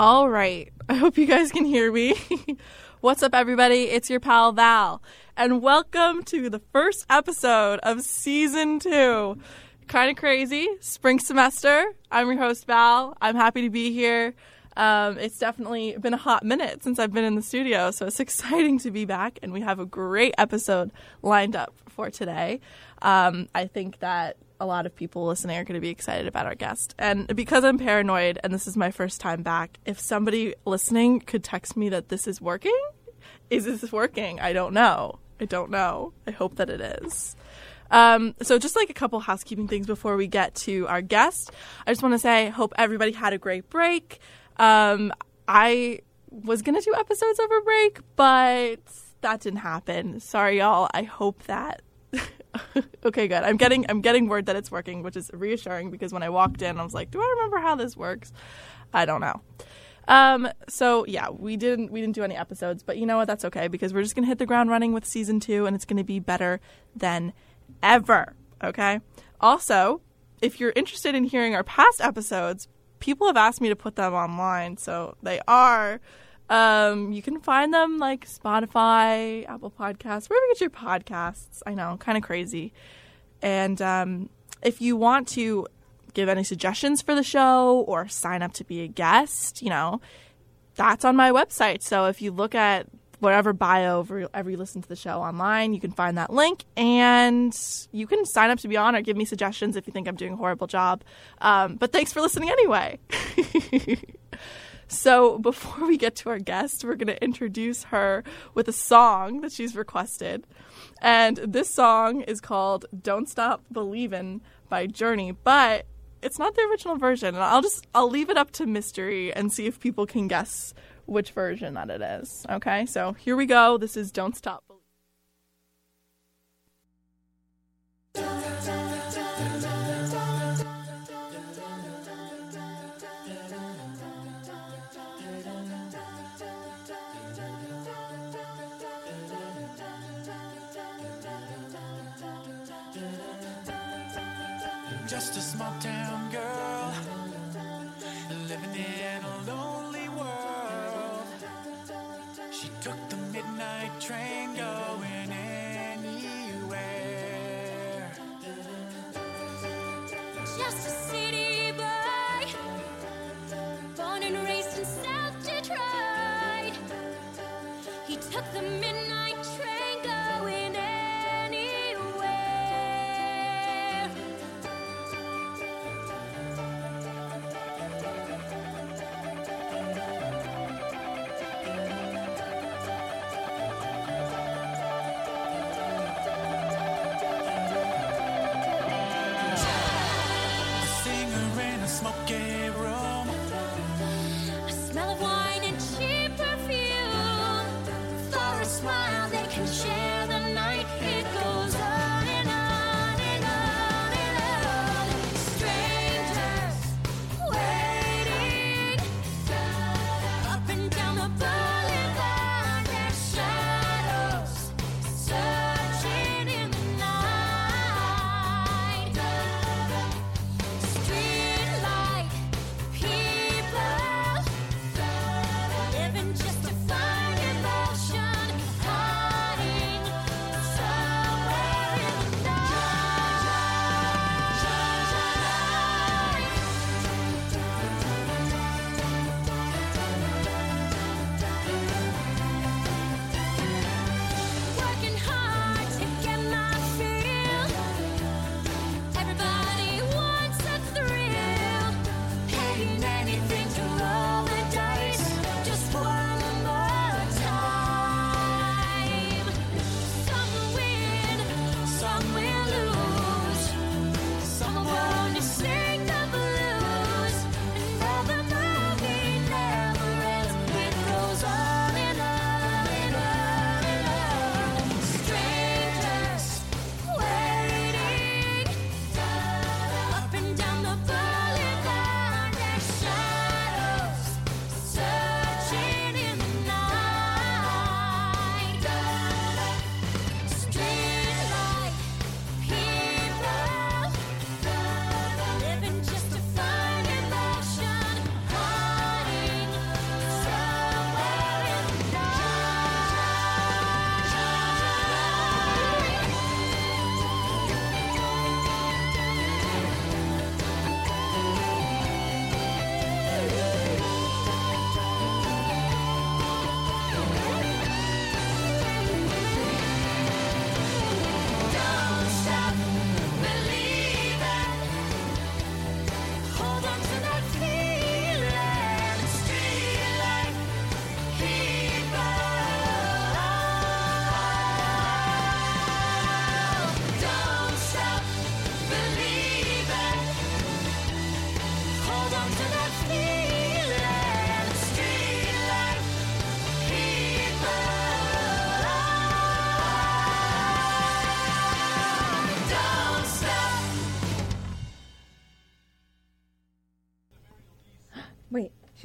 All right. I hope you guys can hear me. What's up, everybody? It's your pal Val, and welcome to the first episode of season two. Kind of crazy, spring semester. I'm your host, Val. I'm happy to be here. Um, it's definitely been a hot minute since I've been in the studio, so it's exciting to be back, and we have a great episode lined up for today. Um, I think that a lot of people listening are going to be excited about our guest. And because I'm paranoid and this is my first time back, if somebody listening could text me that this is working, is this working? I don't know. I don't know. I hope that it is. Um, so just like a couple housekeeping things before we get to our guest, I just want to say, hope everybody had a great break. Um, I was gonna do episodes over break, but that didn't happen. Sorry, y'all. I hope that okay, good. I'm getting I'm getting word that it's working, which is reassuring because when I walked in, I was like, "Do I remember how this works?" I don't know. Um, so yeah, we didn't we didn't do any episodes, but you know what? That's okay because we're just gonna hit the ground running with season two, and it's gonna be better than ever. Okay. Also, if you're interested in hearing our past episodes, people have asked me to put them online, so they are. Um, you can find them like Spotify, Apple Podcasts, wherever you get your podcasts. I know, kind of crazy. And um, if you want to give any suggestions for the show or sign up to be a guest, you know, that's on my website. So if you look at whatever bio ever you listen to the show online, you can find that link and you can sign up to be on or give me suggestions if you think I'm doing a horrible job. Um, but thanks for listening anyway. So before we get to our guest, we're going to introduce her with a song that she's requested. And this song is called Don't Stop Believin' by Journey, but it's not the original version. And I'll just I'll leave it up to mystery and see if people can guess which version that it is. Okay? So here we go. This is Don't Stop just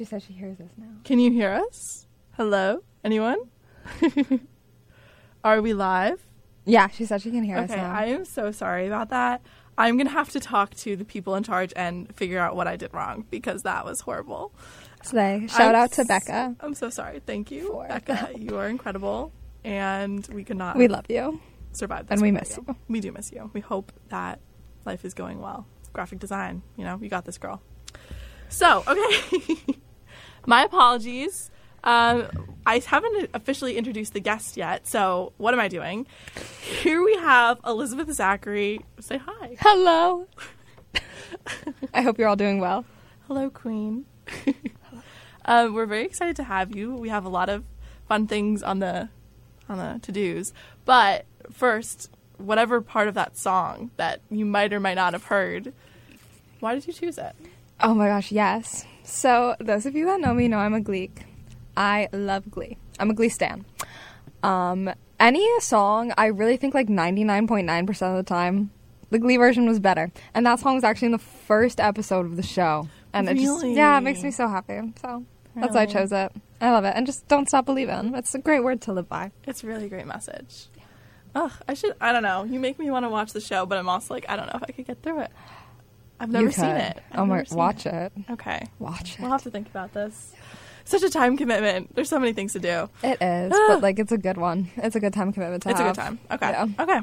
She said she hears us now. Can you hear us? Hello? Anyone? Are we live? Yeah, she said she can hear us now. I am so sorry about that. I'm going to have to talk to the people in charge and figure out what I did wrong because that was horrible. Slay. Shout I'm out to Becca. I'm so sorry. Thank you, For Becca. You are incredible. And we could not We love you. survive this. and we miss you. We do miss you. We hope that life is going well. Graphic design, you know, you got this, girl. So, okay. My apologies. Um, I haven't officially introduced the guest yet, so what am I doing? Here we have Elizabeth Zachary. Say hi. Hello. I hope you're all doing well. Hello, Queen. um, we're very excited to have you. We have a lot of fun things on the on the to dos. But first, whatever part of that song that you might or might not have heard, why did you choose it? Oh my gosh, yes. So, those of you that know me know I'm a Gleek. I love Glee. I'm a Glee stan. Um, any song, I really think like 99.9% of the time, the Glee version was better. And that song was actually in the first episode of the show. And it just, yeah, it makes me so happy. So, that's why I chose it. I love it. And just don't stop believing. It's a great word to live by. It's a really great message. Ugh, I should. I don't know. You make me want to watch the show, but I'm also like, I don't know if I could get through it. I've never seen it. I've Oh my, watch it. it. Okay, Watch it. we'll have to think about this. Such a time commitment. There's so many things to do. It is, but like it's a good one. It's a good time commitment to It's a good time. Okay. Yeah. Okay.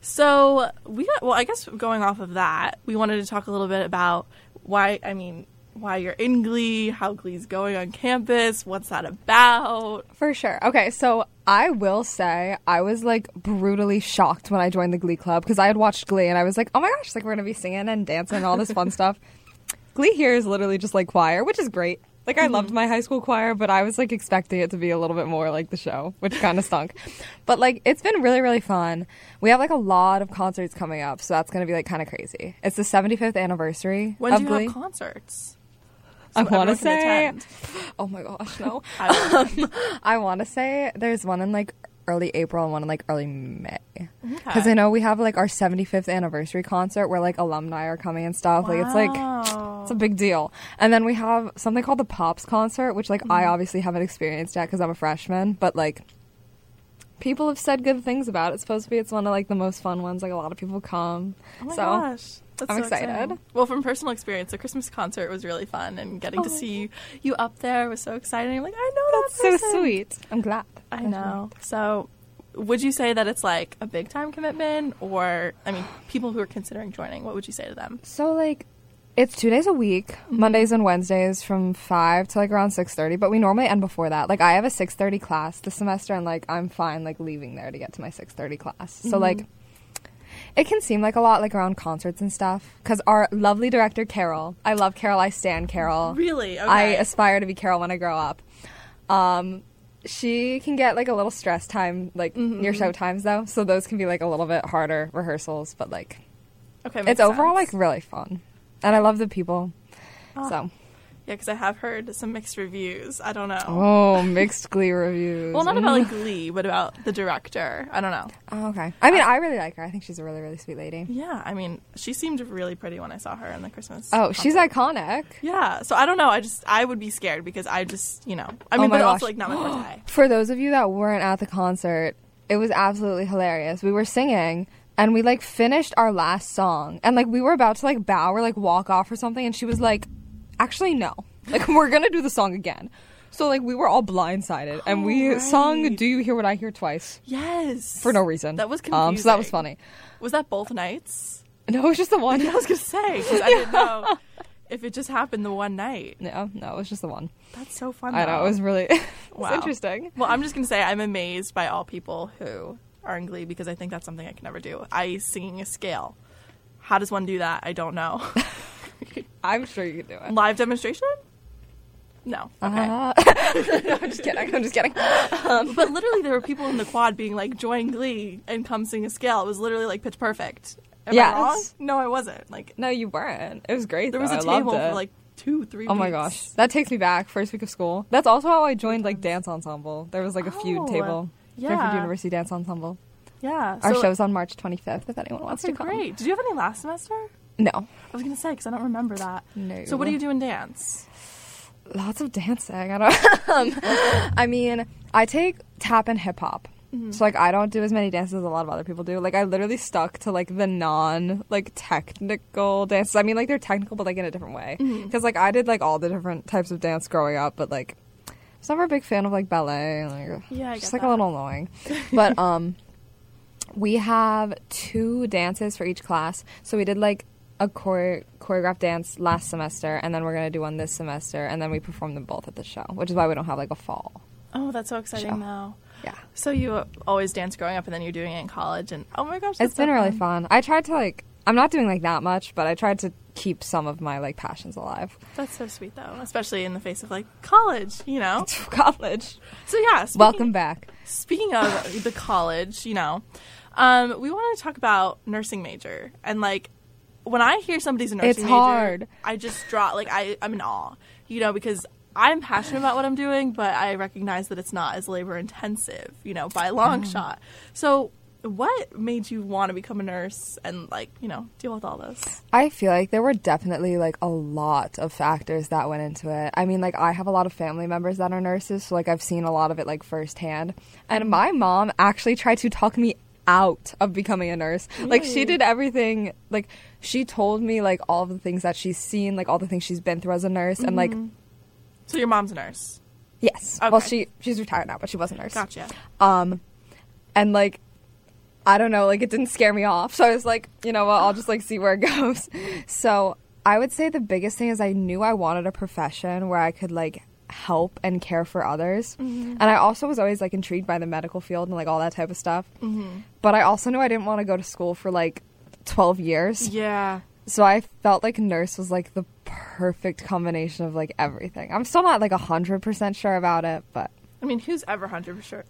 So we got. Well, I guess going off of that, we wanted to talk a little bit about why. I mean, why you're in Glee, how Glee's going on campus, what's that about? For sure. Okay, so I will say I was like brutally shocked when I joined the Glee Club because I had watched Glee and I was like, oh my gosh, like we're gonna be singing and dancing and all this fun stuff. Glee here is literally just like choir, which is great. Like I loved mm-hmm. my high school choir, but I was like expecting it to be a little bit more like the show, which kind of stunk. But like it's been really really fun. We have like a lot of concerts coming up, so that's gonna be like kind of crazy. It's the 75th anniversary When of do you Glee. have concerts? I want to say, attend. oh my gosh, no. I would I want to say there's one in like early April and one in like early May. Because Okay. I know we have like our 75th anniversary concert where like alumni are coming and stuff. Like it's like it's a big deal. And then we have something called the Pops concert, which like Mm-hmm. I obviously haven't experienced yet because I'm a freshman, but like people have said good things about it. It's supposed to be it's one of like the most fun ones. Like a lot of people come. Oh my so gosh. That's I'm so excited. exciting. Well, from personal experience, the Christmas concert was really fun, and getting Oh. to see you, you up there was so exciting. I'm like, I know that's that so sweet. I'm glad. I know. So, would you say that it's like a big time commitment, or I mean, people who are considering joining, what would you say to them? So like it's two days a week, Mm-hmm. Mondays and Wednesdays from five to like around six thirty. But we normally end before that. Like I have a six thirty class this semester, and like I'm fine like leaving there to get to my six thirty class. So Mm-hmm. like it can seem like a lot like around concerts and stuff. Because our lovely director Carol, I love Carol. I stand Carol. Really? Okay. I aspire to be Carol when I grow up. Um, she can get like a little stress time, like Mm-hmm. near show times though. So those can be like a little bit harder rehearsals, but like okay. it's overall sense. like really fun, and I love the people. Oh. So yeah, because I have heard some mixed reviews. I don't know. oh, mixed Glee reviews. Well, not about like Glee, but about the director. I don't know. Oh, okay. I mean, I really like her. I think she's a really really sweet lady. Yeah, I mean, she seemed really pretty when I saw her in the Christmas. Oh, she's iconic. Yeah, so I don't know. I just I would be scared because I just you know I Oh mean, my but also like not my forte. For those of you that weren't at the concert, it was absolutely hilarious. We were singing and we like finished our last song and like we were about to like bow or like walk off or something and she was like, "Actually, no. Like we're to do the song again." So like we were all blindsided and we Oh, sung "Do You Hear What I Hear" twice Yes, for no reason. That was Um, so that was funny. Was that both nights? No, it was just the one. I was gonna say because I didn't know if it just happened the one night. No, no, it was just the one. That's so fun. I know it was really it was Wow. interesting. Well, I'm just gonna say I'm amazed by all people who are in Glee because I think that's something I can never do. I singing a scale. How does one do that? I don't know. I'm sure you could do it. Live demonstration? No. Okay. Uh, no, I'm just kidding. I'm just kidding. But literally, there were people in the quad being like, "Join Glee and come sing a scale." It was literally like pitch perfect. Am Yes. I wrong? No, I wasn't. Like No, you weren't. It was great. there was though. a I table for like two, three. Oh my gosh, that takes me back. First week of school. That's also how I joined like dance ensemble. There was like a feud Oh, table. yeah. Fairfield University Dance Ensemble. Yeah. Our so- show's on March 25th. If anyone wants Okay, to come. great. Did you have any last semester? No. I was gonna say because I don't remember that. No. So what do you do in dance? lots of dancing. I don't. um, I mean, I take tap and hip hop. So like I don't do as many dances as a lot of other people do. Like I literally stuck to like the non like technical dances. I mean like they're technical but like in a different way. Because like I did like all the different types of dance growing up, but like I was never a big fan of like ballet. Like, Yeah, I just like a little annoying. But um, we have two dances for each class. So we did like a chore- choreographed dance last semester, and then we're gonna do one this semester, and then we perform them both at the show, which is why we don't have like a fall. Oh, that's so exciting Show. now. Yeah. So you always dance growing up, and then you're doing it in college, and oh my gosh, that's It's been so really fun. fun. I tried to like I'm not doing like that much, but I tried to keep some of my like passions alive. That's so sweet, though, especially in the face of like college, you know. College. So yeah, speaking, Welcome back. Speaking of the college, you know, um, we want to talk about nursing major, and like when I hear somebody's a nursing It's major, hard. I just draw like I I'm in awe, you know, because. I'm passionate about what I'm doing, but I recognize that it's not as labor intensive, you know, by a long shot. So, what made you want to become a nurse and like, you know, deal with all this? I feel like there were definitely like a lot of factors that went into it. I mean, like I have a lot of family members that are nurses, so like I've seen a lot of it like firsthand. And my mom actually tried to talk me out of becoming a nurse. Like she did everything like she told me like all the things that she's seen, like all the things she's been through as a nurse and like mm-hmm. So your mom's a nurse. yes. Well, she she's retired now, but she was a nurse. Gotcha. Um, and like, I don't know, like it didn't scare me off. So I was like, you know what, I'll just like see where it goes. So I would say the biggest thing is I knew I wanted a profession where I could like help and care for others. Mm-hmm. And I also was always like intrigued by the medical field and like all that type of stuff. Mm-hmm. But I also knew I didn't want to go to school for like 12 years. Yeah. So I felt like nurse was like the perfect combination of like everything. I'm still not like 100% sure about it, but I mean, who's ever hundred percent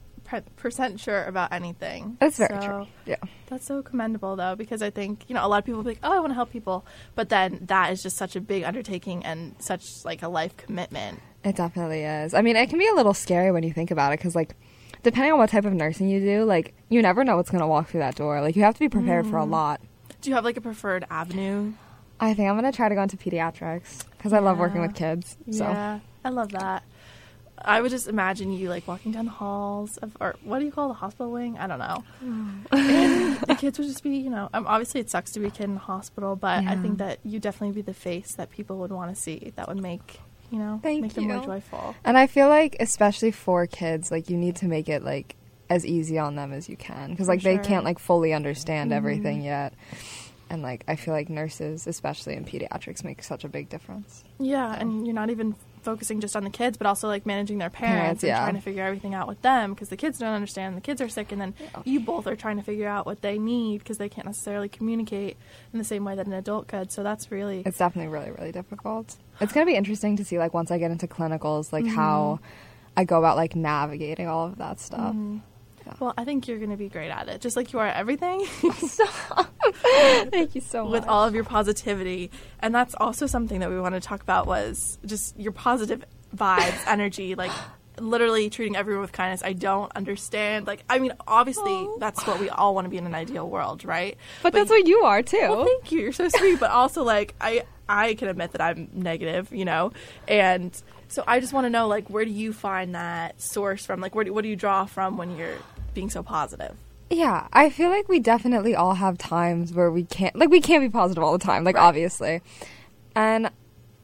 percent sure about anything? that's very So, true. Yeah. That's so commendable, though, because I think you know a lot of people like, "Oh, I want to help people," but then that is just such a big undertaking and such like a life commitment. It definitely is. I mean, it can be a little scary when you think about it because, like, depending on what type of nursing you do, like, you never know what's going to walk through that door. Like, you have to be prepared for a mm-hmm. lot. Do you have like a preferred avenue? I think I'm going to try to go into pediatrics because I love working with kids. So, Yeah, I love that. I would just imagine you like walking down the halls of, or what do you call the hospital wing? I don't know. and the kids would just be, you know, um, obviously it sucks to be a kid in a hospital, but I think that you definitely be the face that people would want to see. That would make, you know, Thank make them more joyful. and I feel like, especially for kids, like, you need to make it, like, as easy on them as you can because, like, they can't, like, fully understand mm-hmm. everything yet. And, like, I feel like nurses, especially in pediatrics, make such a big difference. Yeah, and you're not even focusing just on the kids, but also like managing their parents, Parents, and yeah. trying to figure everything out with them because the kids don't understand, the kids are sick, and then you both are trying to figure out what they need because they can't necessarily communicate in the same way that an adult could. So that's really It's definitely really, really difficult. It's gonna be interesting to see like once I get into clinicals, like how mm-hmm. I go about like navigating all of that stuff. Mm-hmm. Well. I think you're going to be great at it, just like you are at everything. Thank you so much. with all of your positivity and that's also something that we want to talk about was just your positive vibes energy like literally treating everyone with kindness i don't understand like i mean obviously that's what we all want to be in an ideal world right but that's what you are too. well, thank you you're so sweet but also like i i can admit that i'm negative you know and so i just want to know like where do you find that source from like where do, what do you draw from when you're being so positive Yeah, I feel like we definitely all have times where we can't like we can't be positive all the time, like Right. obviously. And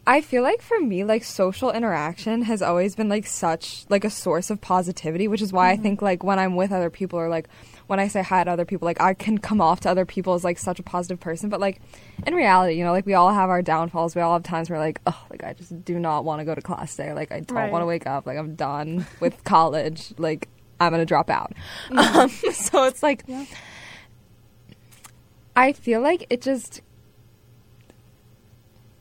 I feel like for me like social interaction has always been like such like a source of positivity, which is why I mm-hmm. think like when I'm with other people or like when I say hi to other people, like I can come off to other people as like such a positive person, but like in reality, you know, like we all have our downfalls. We all have times where like, oh, like I just do not want to go to class today. Like I don't Right. want to wake up. Like I'm done with college. Like I'm gonna drop out. Um, so it's like Yeah. I feel like it just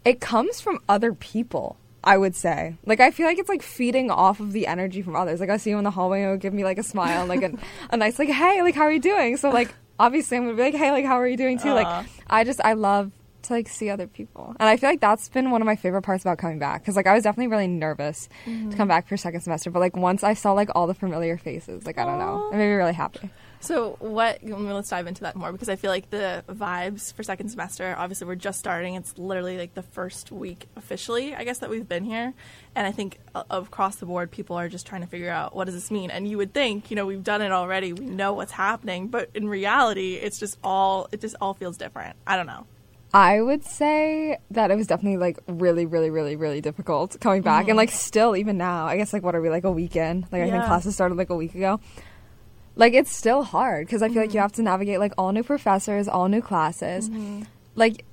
it comes from other people. I would say, like, I feel like it's like feeding off of the energy from others. Like, I see you in the hallway, and it would give me like a smile, and, like a, a nice, like, hey, like, how are you doing? So, like, obviously, I'm gonna be like, hey, like, how are you doing too? Like, I just, I love to like see other people, and I feel like that's been one of my favorite parts about coming back because, like, I was definitely really nervous to come back for second semester, but like once I saw like all the familiar faces, like, I don't know, Aw. it made me really happy. So what? Let's dive into that more because I feel like the vibes for second semester. Obviously, we're just starting. It's literally like the first week officially, I guess, that we've been here, and I think uh, across the board, people are just trying to figure out what does this mean. And you would think, you know, we've done it already. We know what's happening, but in reality, it's just all. It just all feels different. I don't know. I would say that it was definitely like really, really, really, really difficult coming back, and mm-hmm. like still even now. I guess like what are we like a weekend? Like I think classes started like a week ago. Like it's still hard because I feel like you mm-hmm. have to navigate like all new professors, all new classes. Mm-hmm. Like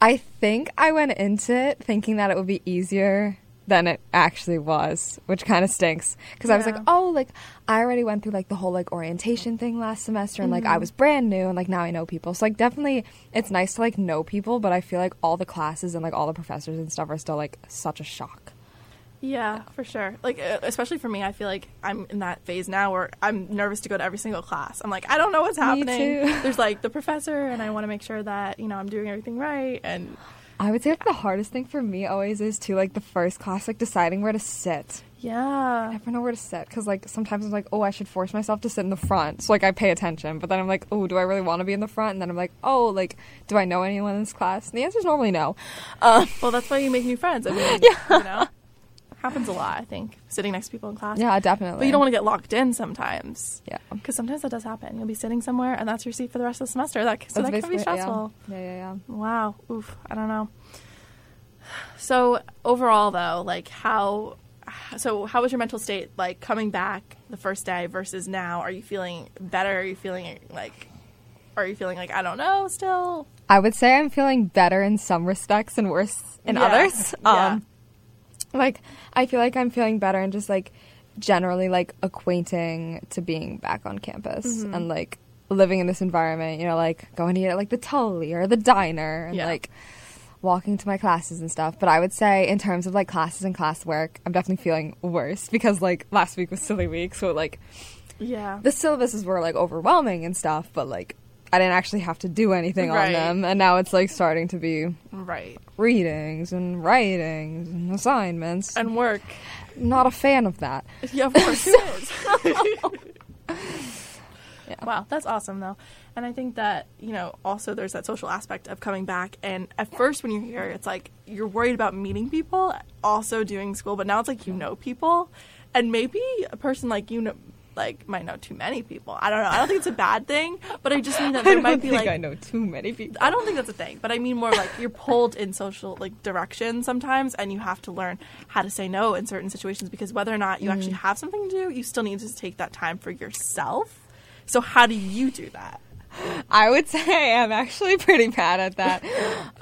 I think I went into it thinking that it would be easier than it actually was, which kind of stinks because I was like, oh, like I already went through like the whole like orientation thing last semester and like I mm-hmm. was brand new and like now I know people. So like definitely it's nice to like know people, but I feel like all the classes and like all the professors and stuff are still like such a shock. Yeah, for sure. Like, especially for me, I feel like I'm in that phase now where I'm nervous to go to every single class. I'm like, I don't know what's happening. There's like the professor, and I want to make sure that you know I'm doing everything right. And I would say like, the hardest thing for me always is to like the first class like deciding where to sit. Yeah. I never know where to sit because like sometimes I'm like, oh, I should force myself to sit in the front, so like I pay attention. But then I'm like, oh, do I really want to be in the front? And then I'm like, oh, like, do I know anyone in this class? And the answer is normally no. Um, well, that's why you make new friends. I mean, Yeah. you know, happens a lot. I think sitting next to people in class. yeah, definitely. but you don't want to get locked in sometimes. Yeah, Because sometimes that does happen. You'll be sitting somewhere, and that's your seat for the rest of the semester. That so That's that can be basically- yeah. stressful. Yeah, yeah, yeah. Wow. Oof. I don't know. So overall, though, like how, so how was your mental state like coming back the first day versus now? Are you feeling better? Are you feeling like, are you feeling like I don't know still? I would say I'm feeling better in some respects and worse in Yeah. others. Yeah. Um, Like I feel like I'm feeling better and just like generally like acquainting to being back on campus Mm-hmm. and like living in this environment. You know, like going to eat at like the Tully or the diner and Yeah. like walking to my classes and stuff. But I would say in terms of like classes and classwork, I'm definitely feeling worse because like last week was silly week, so like Yeah. the syllabuses were like overwhelming and stuff, but like I didn't actually have to do anything Right. on them, and now it's like starting to be right. readings and writings and assignments. And work. not a fan of that. Yeah, of course. Who is? Wow, that's awesome though. And I think that, you know, also there's that social aspect of coming back and at first when you're here it's like you're worried about meeting people, also doing school, but now it's like you know people and maybe a person like you know like might know too many people. I don't know. I don't think it's a bad thing, but I just mean that there I might don't be think like I know too many people. I don't think that's a thing, but I mean more like you're pulled in social like direction sometimes, and you have to learn how to say no in certain situations because whether or not you actually mm. have something to do, you still need to take that time for yourself. So how do you do that? I would say I'm actually pretty bad at that.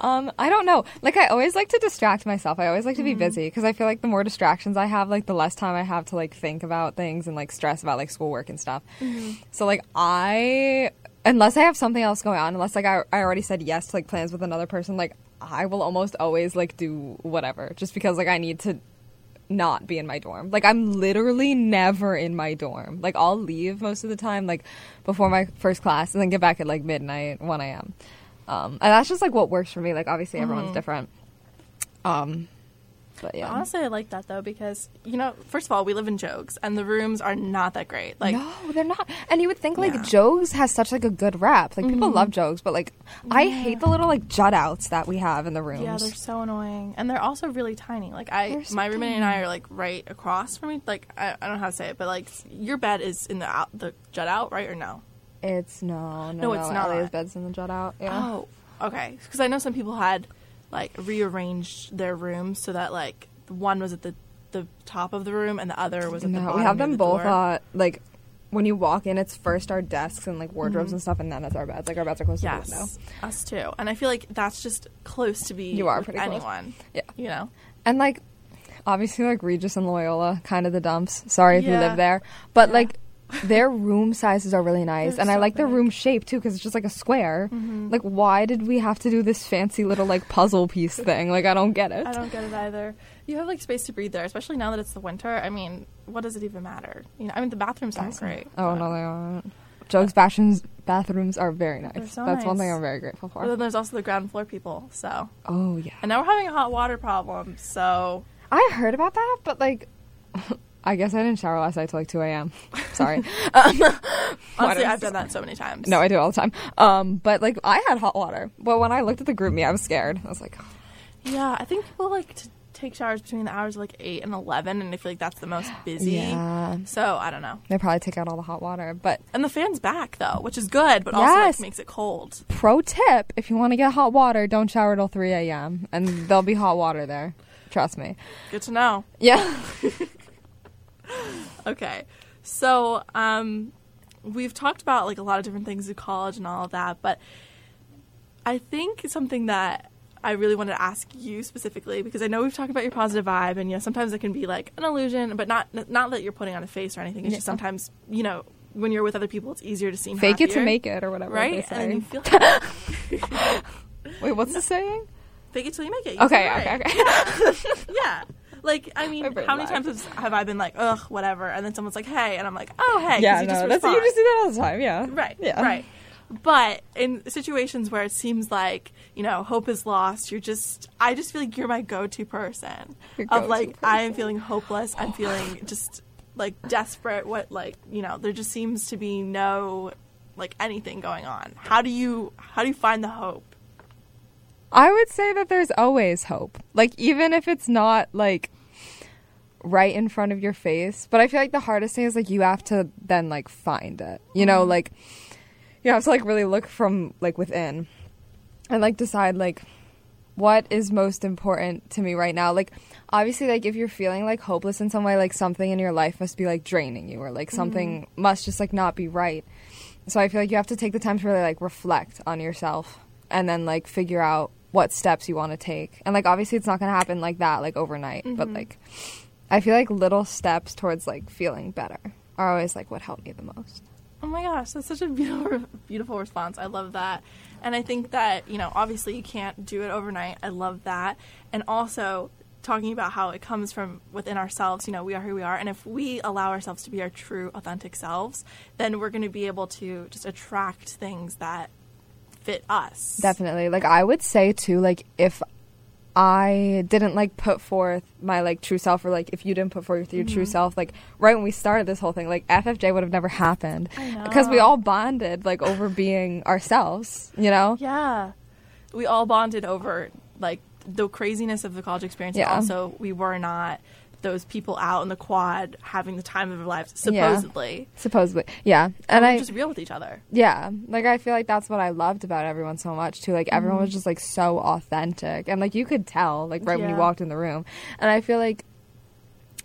um, I don't know. Like I always like to distract myself. I always like to be busy because I feel like the more distractions I have, like the less time I have to like think about things and like stress about like schoolwork and stuff. So like I, unless I have something else going on, unless like I, I already said yes to like plans with another person, like I will almost always like do whatever just because like I need to not be in my dorm. Like I'm literally never in my dorm. Like I'll leave most of the time, like before my first class, and then get back at like midnight, one a.m. Um, and that's just like what works for me. Like obviously everyone's different. Um, but yeah, Honestly, I like that though because you know, first of all, we live in Jogues, and the rooms are not that great. Like, no, they're not. And you would think like Yeah. Mm-hmm. Jogues has such like a good rap. Like people love Jogues, but like I hate the little like jut outs that we have in the rooms. yeah, they're so annoying, and they're also really tiny. Like, I, so my roommate and I are like right across from me. Like, I, I don't know how to say it, but like your bed is in the out, the jut out, right or no? It's no, no, No, it's not. Ellie's bed's in the jut out. Yeah. Oh, okay. Because I know some people had like rearranged their rooms so that like one was at the the top of the room and the other was at the No, bottom. we have them the both. Uh, like when you walk in, it's first our desks and like wardrobes and stuff, and then it's our beds. Like our beds are close to the window. us too. And I feel like that's just close to be. You are pretty close. anyone. Yeah. You know. And like, obviously, like Regis and Loyola, kind of the dumps. Sorry if you live there, but Yeah. like. Their room sizes are really nice, They're and I like their big. Mm-hmm. room shape too because it's just like a square. Like, why did we have to do this fancy little like puzzle piece thing? Like, I don't get it. I don't get it either. You have like space to breathe there, especially now that it's the winter. I mean, what does it even matter? You know, I mean, the bathrooms aren't great. Oh no, they aren't. Joe's bathrooms bathrooms are very nice. So That's one thing I'm very grateful for. But then there's also the ground floor people. So, Oh yeah. and now we're having a hot water problem. So, I heard about that, but like, I guess I didn't shower last night till like 2 a.m. Sorry. um, Honestly, I've done that so many times. No, I do it all the time. Um, but like I had hot water. But when I looked at the GroupMe, I was scared. I was like, Yeah, I think people like to take showers between the hours of like eight and eleven, and I feel like that's the most busy. Yeah. So I don't know. they probably take out all the hot water. But And the fan's back though, which is good, but also Yes. like, makes it cold. pro tip: if you want to get hot water, don't shower till 3 a.m. and there'll be hot water there. Trust me. Good to know. Yeah. Okay, so um, we've talked about like a lot of different things in college and all of that, but I think something that I really wanted to ask you specifically because I know we've talked about your positive vibe, and you know sometimes it can be like an illusion, but not not that you're putting on a face or anything. It's just sometimes you know when you're with other people, it's easier to seem Fake it to happier, make it, or whatever. right? And you feel Wait, what's the saying? fake it till you make it. You Okay, okay, right. okay. Yeah. Like I mean, how many lagged. times have, have I been like, ugh, whatever, and then someone's like, hey, and I'm like, oh, hey, yeah, you no, just that's you just do that all the time. Yeah. Right. Yeah. Right. But in situations where it seems like you know hope is lost, you're just I just feel like you're my go-to person Your of go-to like I am feeling hopeless. I'm feeling just like desperate. What like you know there just seems to be no like anything going on. How do you how do you find the hope? I would say that there's always hope. Like even if it's not like right in front of your face, but I feel like the hardest thing is like you have to then like find it. You know, mm-hmm. like you have to like really look from like within and like decide like what is most important to me right now. Like obviously like if you're feeling like hopeless in some way, like something in your life must be like draining you or like mm-hmm. something must just like not be right. So I feel like you have to take the time to really like reflect on yourself and then like figure out what steps you want to take. And like obviously it's not going to happen like that like overnight, but mm-hmm. like I feel like little steps towards like feeling better are always like what helped me the most. Oh my gosh, that's such a beautiful, beautiful response. I love that. And I think that, you know, obviously you can't do it overnight. I love that. And also talking about how it comes from within ourselves, you know, we are who we are. And if we allow ourselves to be our true, authentic selves, then we're going to be able to just attract things that fit us. Definitely. Like I would say too, like if I didn't like put forth my like true self or like if you didn't put forth your Mm-hmm. true self, like right when we started this whole thing, like FFJ would have never happened. Because we all bonded like over being ourselves, you know? Yeah. We all bonded over, like, the craziness of the college experience. Yeah. Also, we were not those people out in the quad having the time of their lives, Yeah. supposedly. Supposedly. Yeah. And, I just real with each other. Yeah, like I feel like that's what I loved about everyone so much too. Like everyone was mm-hmm. just like so authentic, and like you could tell like right when you walked in the room. And I feel like,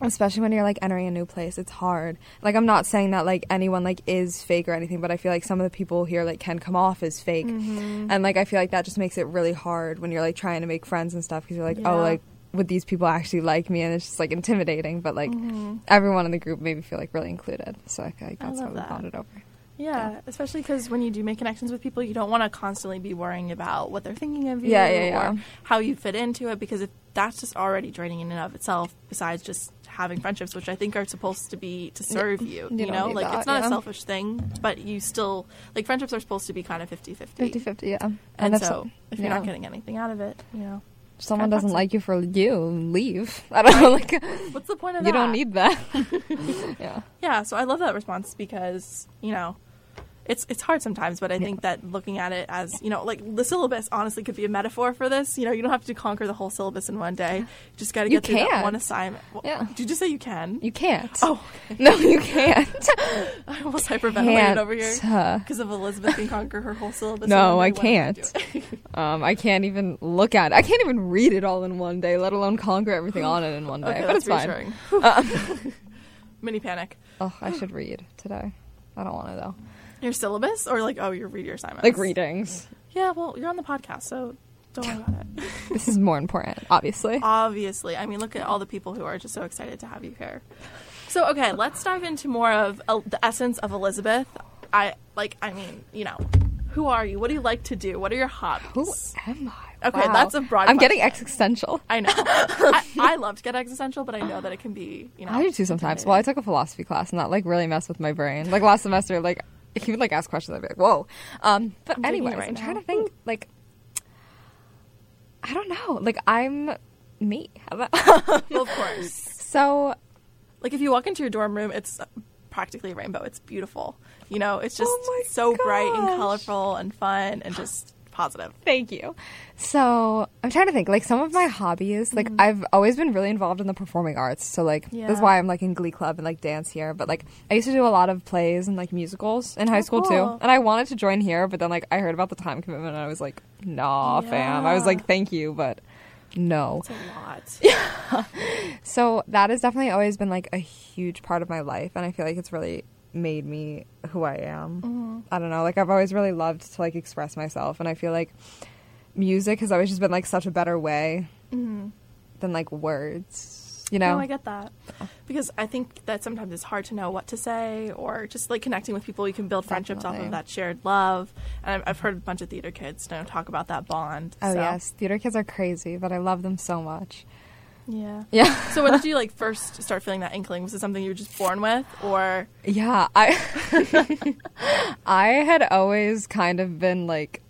especially when you're like entering a new place, it's hard. Like I'm not saying that like anyone like is fake or anything, but I feel like some of the people here like can come off as fake, mm-hmm. and like I feel like that just makes it really hard when you're like trying to make friends and stuff because you're like, oh, Yeah. oh, like would these people actually like me? And it's just like intimidating. But like mm-hmm. everyone in the group made me feel like really included. So I feel like that's how we that. bonded over. Yeah, especially because when you do make connections with people, you don't want to constantly be worrying about what they're thinking of you Yeah, yeah, yeah. or how you fit into it because if that's just already draining in and of itself, besides just having friendships, which I think are supposed to be to serve you, You you, know? Like, that, it's not yeah. a selfish thing, but you still, like, friendships are supposed to be kind of 50 50. 50-50, yeah. And, so, so- if you're yeah. not getting anything out of it, you know, someone doesn't like you for you, leave. I don't know, like what's the point of you that? You don't need that. yeah. Yeah, so I love that response because, you know, it's it's hard sometimes, but I think that looking at it as, you know, like the syllabus honestly could be a metaphor for this. You know, you don't have to conquer the whole syllabus in one day. You just got to You get through that can. one assignment. Well, Yeah. Did you just say you can? You can't. Oh, okay. No, you can't. I almost hyperventilated over here Uh, because of Elizabeth can conquer her whole syllabus. in No, one I can't. um, I can't even look at it. I can't even read it all in one day, let alone conquer everything on it in one day. okay, but it's fine. reassuring. Mini panic. Oh, I should read today. I don't want to though. Your syllabus or like, oh, your read your assignments? Like readings. Yeah, well, you're on the podcast, so don't worry about it. This is more important, obviously. Obviously. I mean, look at all the people who are just so excited to have you here. So, okay, let's dive into more of uh, the essence of Elizabeth. I like, I mean, you know, who are you? What do you like to do? What are your hobbies? Who am I? Okay, that's a broad I'm getting existential. I know. I, I love to get existential, but I know that it can be, you know. I do too sometimes. Well, I took a philosophy class, and that like really messed with my brain. Like last semester, like you would like ask questions, I'd be like, "Whoa." Um, but I'm taking it anyways, right I'm now. trying to think. Like, I don't know. Like I'm me. How about- well, of course. so, like if you walk into your dorm room, it's practically a rainbow. It's beautiful. You know, it's just Oh so bright and colorful and fun and just positive. Thank you. So I'm trying to think. Like some of my hobbies, like mm-hmm. I've always been really involved in the performing arts. So like this Yeah. is why I'm like in Glee Club and like dance here. But like I used to do a lot of plays and like musicals in high Oh, school cool. too. And I wanted to join here, but then like I heard about the time commitment and I was like, nah, fam. I was like, thank you, but no. It's a lot. yeah. So that has definitely always been like a huge part of my life, and I feel like it's really made me who I am. Mm-hmm. I don't know, like I've always really loved to like express myself, and I feel like music has always just been like such a better way Mhm. than like words. You know? No, I get that. Because I think that sometimes it's hard to know what to say or just like connecting with people. You can build friendships off of that shared love. And I've, I've heard a bunch of theater kids you know, talk about that bond. oh so, yes, theater kids are crazy, but I love them so much. Yeah. Yeah. So when did you like first start feeling that inkling? Was it something you were just born with or Yeah, I I had always kind of been like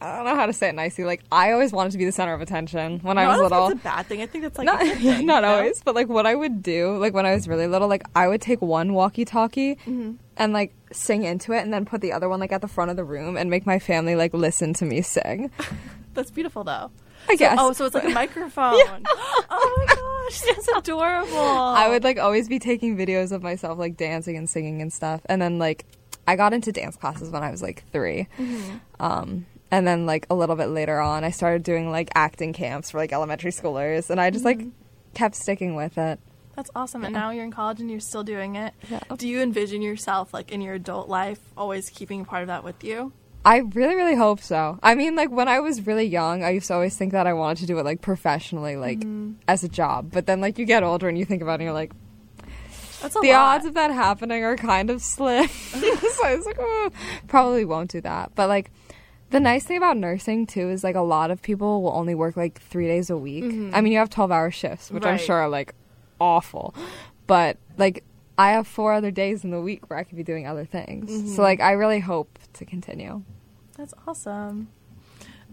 I don't know how to say it nicely. Like I always wanted to be the center of attention when I No, was don't little. think it's a bad thing. I think that's like not thing, not always, but like what I would do, like when I was really little, like I would take one walkie-talkie Mm-hmm. and like sing into it, and then put the other one like at the front of the room and make my family like listen to me sing. That's beautiful though. I guess. Oh, so it's like a microphone. Oh my gosh, that's adorable. I would like always be taking videos of myself like dancing and singing and stuff, and then like I got into dance classes when I was like 3 Mm-hmm. Um, and then like a little bit later on, I started doing like acting camps for like elementary schoolers, and I just Mm-hmm. like kept sticking with it. That's awesome. And now you're in college and you're still doing it. Yeah. Do you envision yourself like in your adult life always keeping part of that with you? I really, really hope so. I mean, like when I was really young, I used to always think that I wanted to do it like professionally, like Mm-hmm. as a job. But then, like you get older and you think about it, and you're like, That's a the lot. odds of that happening are kind of slim. so I was like, oh, probably won't do that. But like, the nice thing about nursing too is like a lot of people will only work like three days a week. I mean, you have twelve hour shifts, which I'm Mm-hmm. Sure are like awful, but like. I have four other days in the week where I could be doing other things. Mm-hmm. So like I really hope to continue. That's awesome.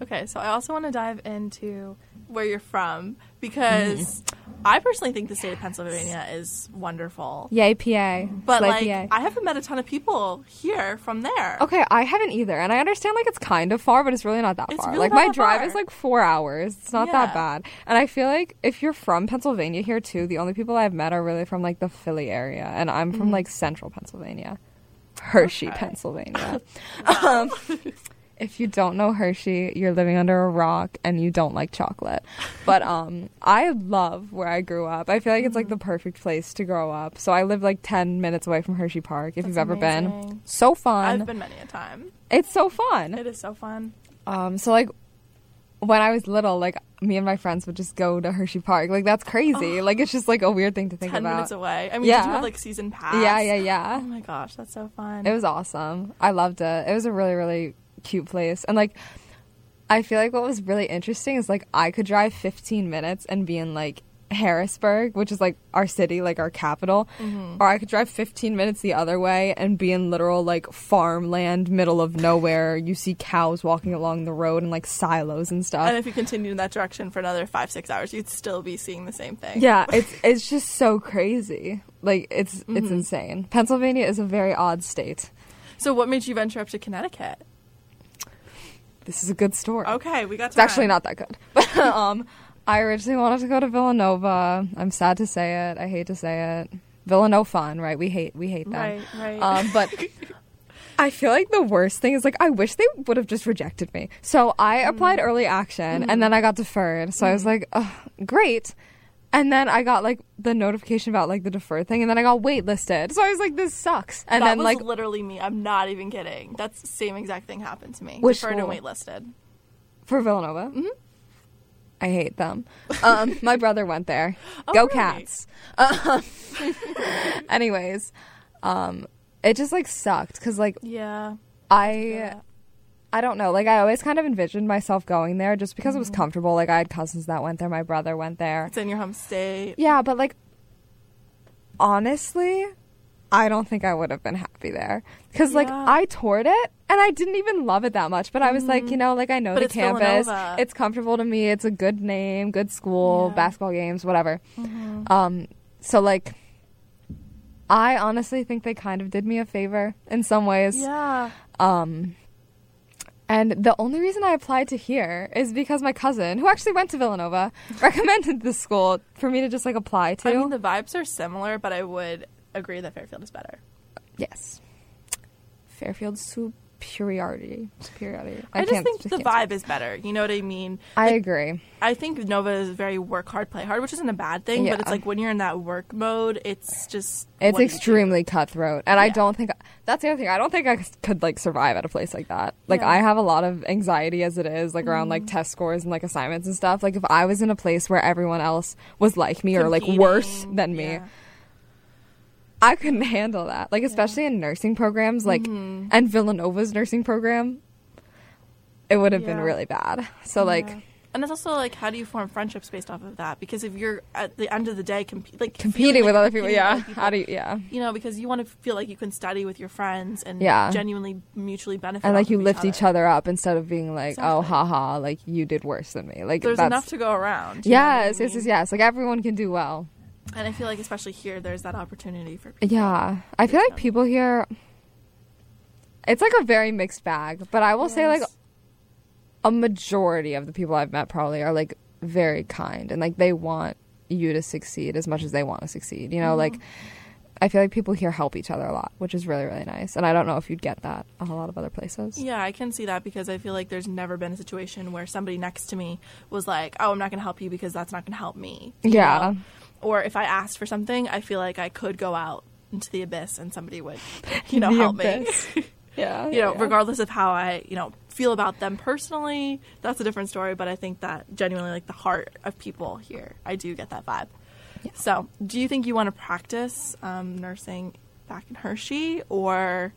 Okay, so I also want to dive into where you're from because I personally think the state of Pennsylvania is wonderful. Yay, PA. But Slay like, PA. I haven't met a ton of people here from there. Okay, I haven't either, and I understand like it's kind of far, but it's really not that It's far. really like my drive far. is like four hours. It's not Yeah. that bad, and I feel like if you're from Pennsylvania here too, the only people I've met are really from like the Philly area, and I'm from like central Pennsylvania, Hershey. Okay. Pennsylvania. um, if you don't know Hershey, you're living under a rock and you don't like chocolate. But um, I love where I grew up. I feel like it's like the Mm-hmm. perfect place to grow up. So I live like ten minutes away from Hershey Park. If That's you've ever been, so fun. I've been many a time. It's so fun. It is so fun. Um, so like when I was little, like me and my friends would just go to Hershey Park. Like that's crazy. like it's just like a weird thing to think Ten about. minutes away. I mean, Yeah. did you have like season pass? Yeah, yeah, yeah. Oh my gosh, that's so fun. It was awesome. I loved it. It was a really, really cute place. And like I feel like what was really interesting is like I could drive 15 minutes and be in like Harrisburg, which is like our city, like our capital, Mm-hmm. or I could drive 15 minutes the other way and be in literal like farmland, middle of nowhere. You see cows walking along the road and like silos and stuff. And if you continued in that direction for another five, six hours, you'd still be seeing the same thing. Yeah, it's it's just so crazy. Like it's Mm-hmm. it's insane. Pennsylvania is a very odd state. So, what made you venture up to Connecticut? This is a good story. Okay, we got. It's actually not that good. But um I originally wanted to go to Villanova. I'm sad to say it. I hate to say it. Villanova fun, right? We hate we hate them. Right, right. Um but I feel like the worst thing is like I wish they would have just rejected me. So I Mm. applied early action and then I got deferred. So I was like, Ugh, great. And then I got like the notification about like the deferred thing, and then I got waitlisted. So I was like, "This sucks." And that then was like literally me. I'm not even kidding. That's the same exact thing happened to me. Which Deferred and waitlisted. for Villanova, mm-hmm. I hate them. Um, my brother went there. Oh, Go really? Cats. Um, anyways, um, it just like sucked because like Yeah. I Yeah. I don't know. Like I always kind of envisioned myself going there just because it Mm-hmm. was comfortable. Like I had cousins that went there. My brother went there. It's in your home state. Yeah, but like honestly, I don't think I would have been happy there because like I toured it and I didn't even love it that much. But I was like, you know, like I know Mm-hmm. But the campus. Villanova. It's comfortable to me. It's a good name, good school, Yeah. basketball games, whatever. Mm-hmm. Um, so like I honestly think they kind of did me a favor in some ways. Yeah. Um, and the only reason I applied to here is because my cousin, who actually went to Villanova, recommended this school for me to just like apply to. I mean, the vibes are similar, but I would agree that Fairfield is better. yes, Fairfield superiority. Superiority. I, just can't- think the can't vibe is better. You know what I mean? I agree. I think Nova is very work hard, play hard, which isn't a bad thing. But it's like when you're in that work mode, it's just It's what do you do? extremely cutthroat, and I don't think that's the other thing. I don't think I could like survive at a place like that. Like Yeah. I have a lot of anxiety as it is, like around like mm. test scores and like assignments and stuff. Like if I was in a place where everyone else was like me or like worse than me, yeah. I couldn't handle that. Like especially in nursing programs, like Mm-hmm. and Villanova's nursing program, it would have been really bad. So like and it's also like, how do you form friendships based off of that? Because if you're at the end of the day, comp- like competing with like other people, yeah. other How do you, yeah. you know, because you want to feel like you can study with your friends and Yeah. genuinely mutually benefit. And like you lift each other up instead of being like, oh, Exactly. haha, like you did worse than me. Like There's enough to go around. know what I Yes, yes, yes, yes. Like everyone can do well. And I feel like especially here, there's that opportunity for people. Yeah, I feel like people here. It's like a very mixed bag, but I will say like a majority of the people I've met probably are like very kind and like they want you to succeed as much as they want to succeed. You know, mm-hmm. like I feel like people here help each other a lot, which is really really nice. And I don't know if you'd get that a lot of other places. Yeah, I can see that because I feel like there's never been a situation where somebody next to me was like, "Oh, I'm not going to help you because that's not going to help me." you Yeah. know? Or if I asked for something, I feel like I could go out into the abyss and somebody would, you know, help abyss. me. Yeah, you know, yeah. regardless of how I, you know, feel about them personally, that's a different story. But I think that genuinely, like the heart of people here, I do get that vibe. So, do you think you want to practice um, nursing back in Hershey, or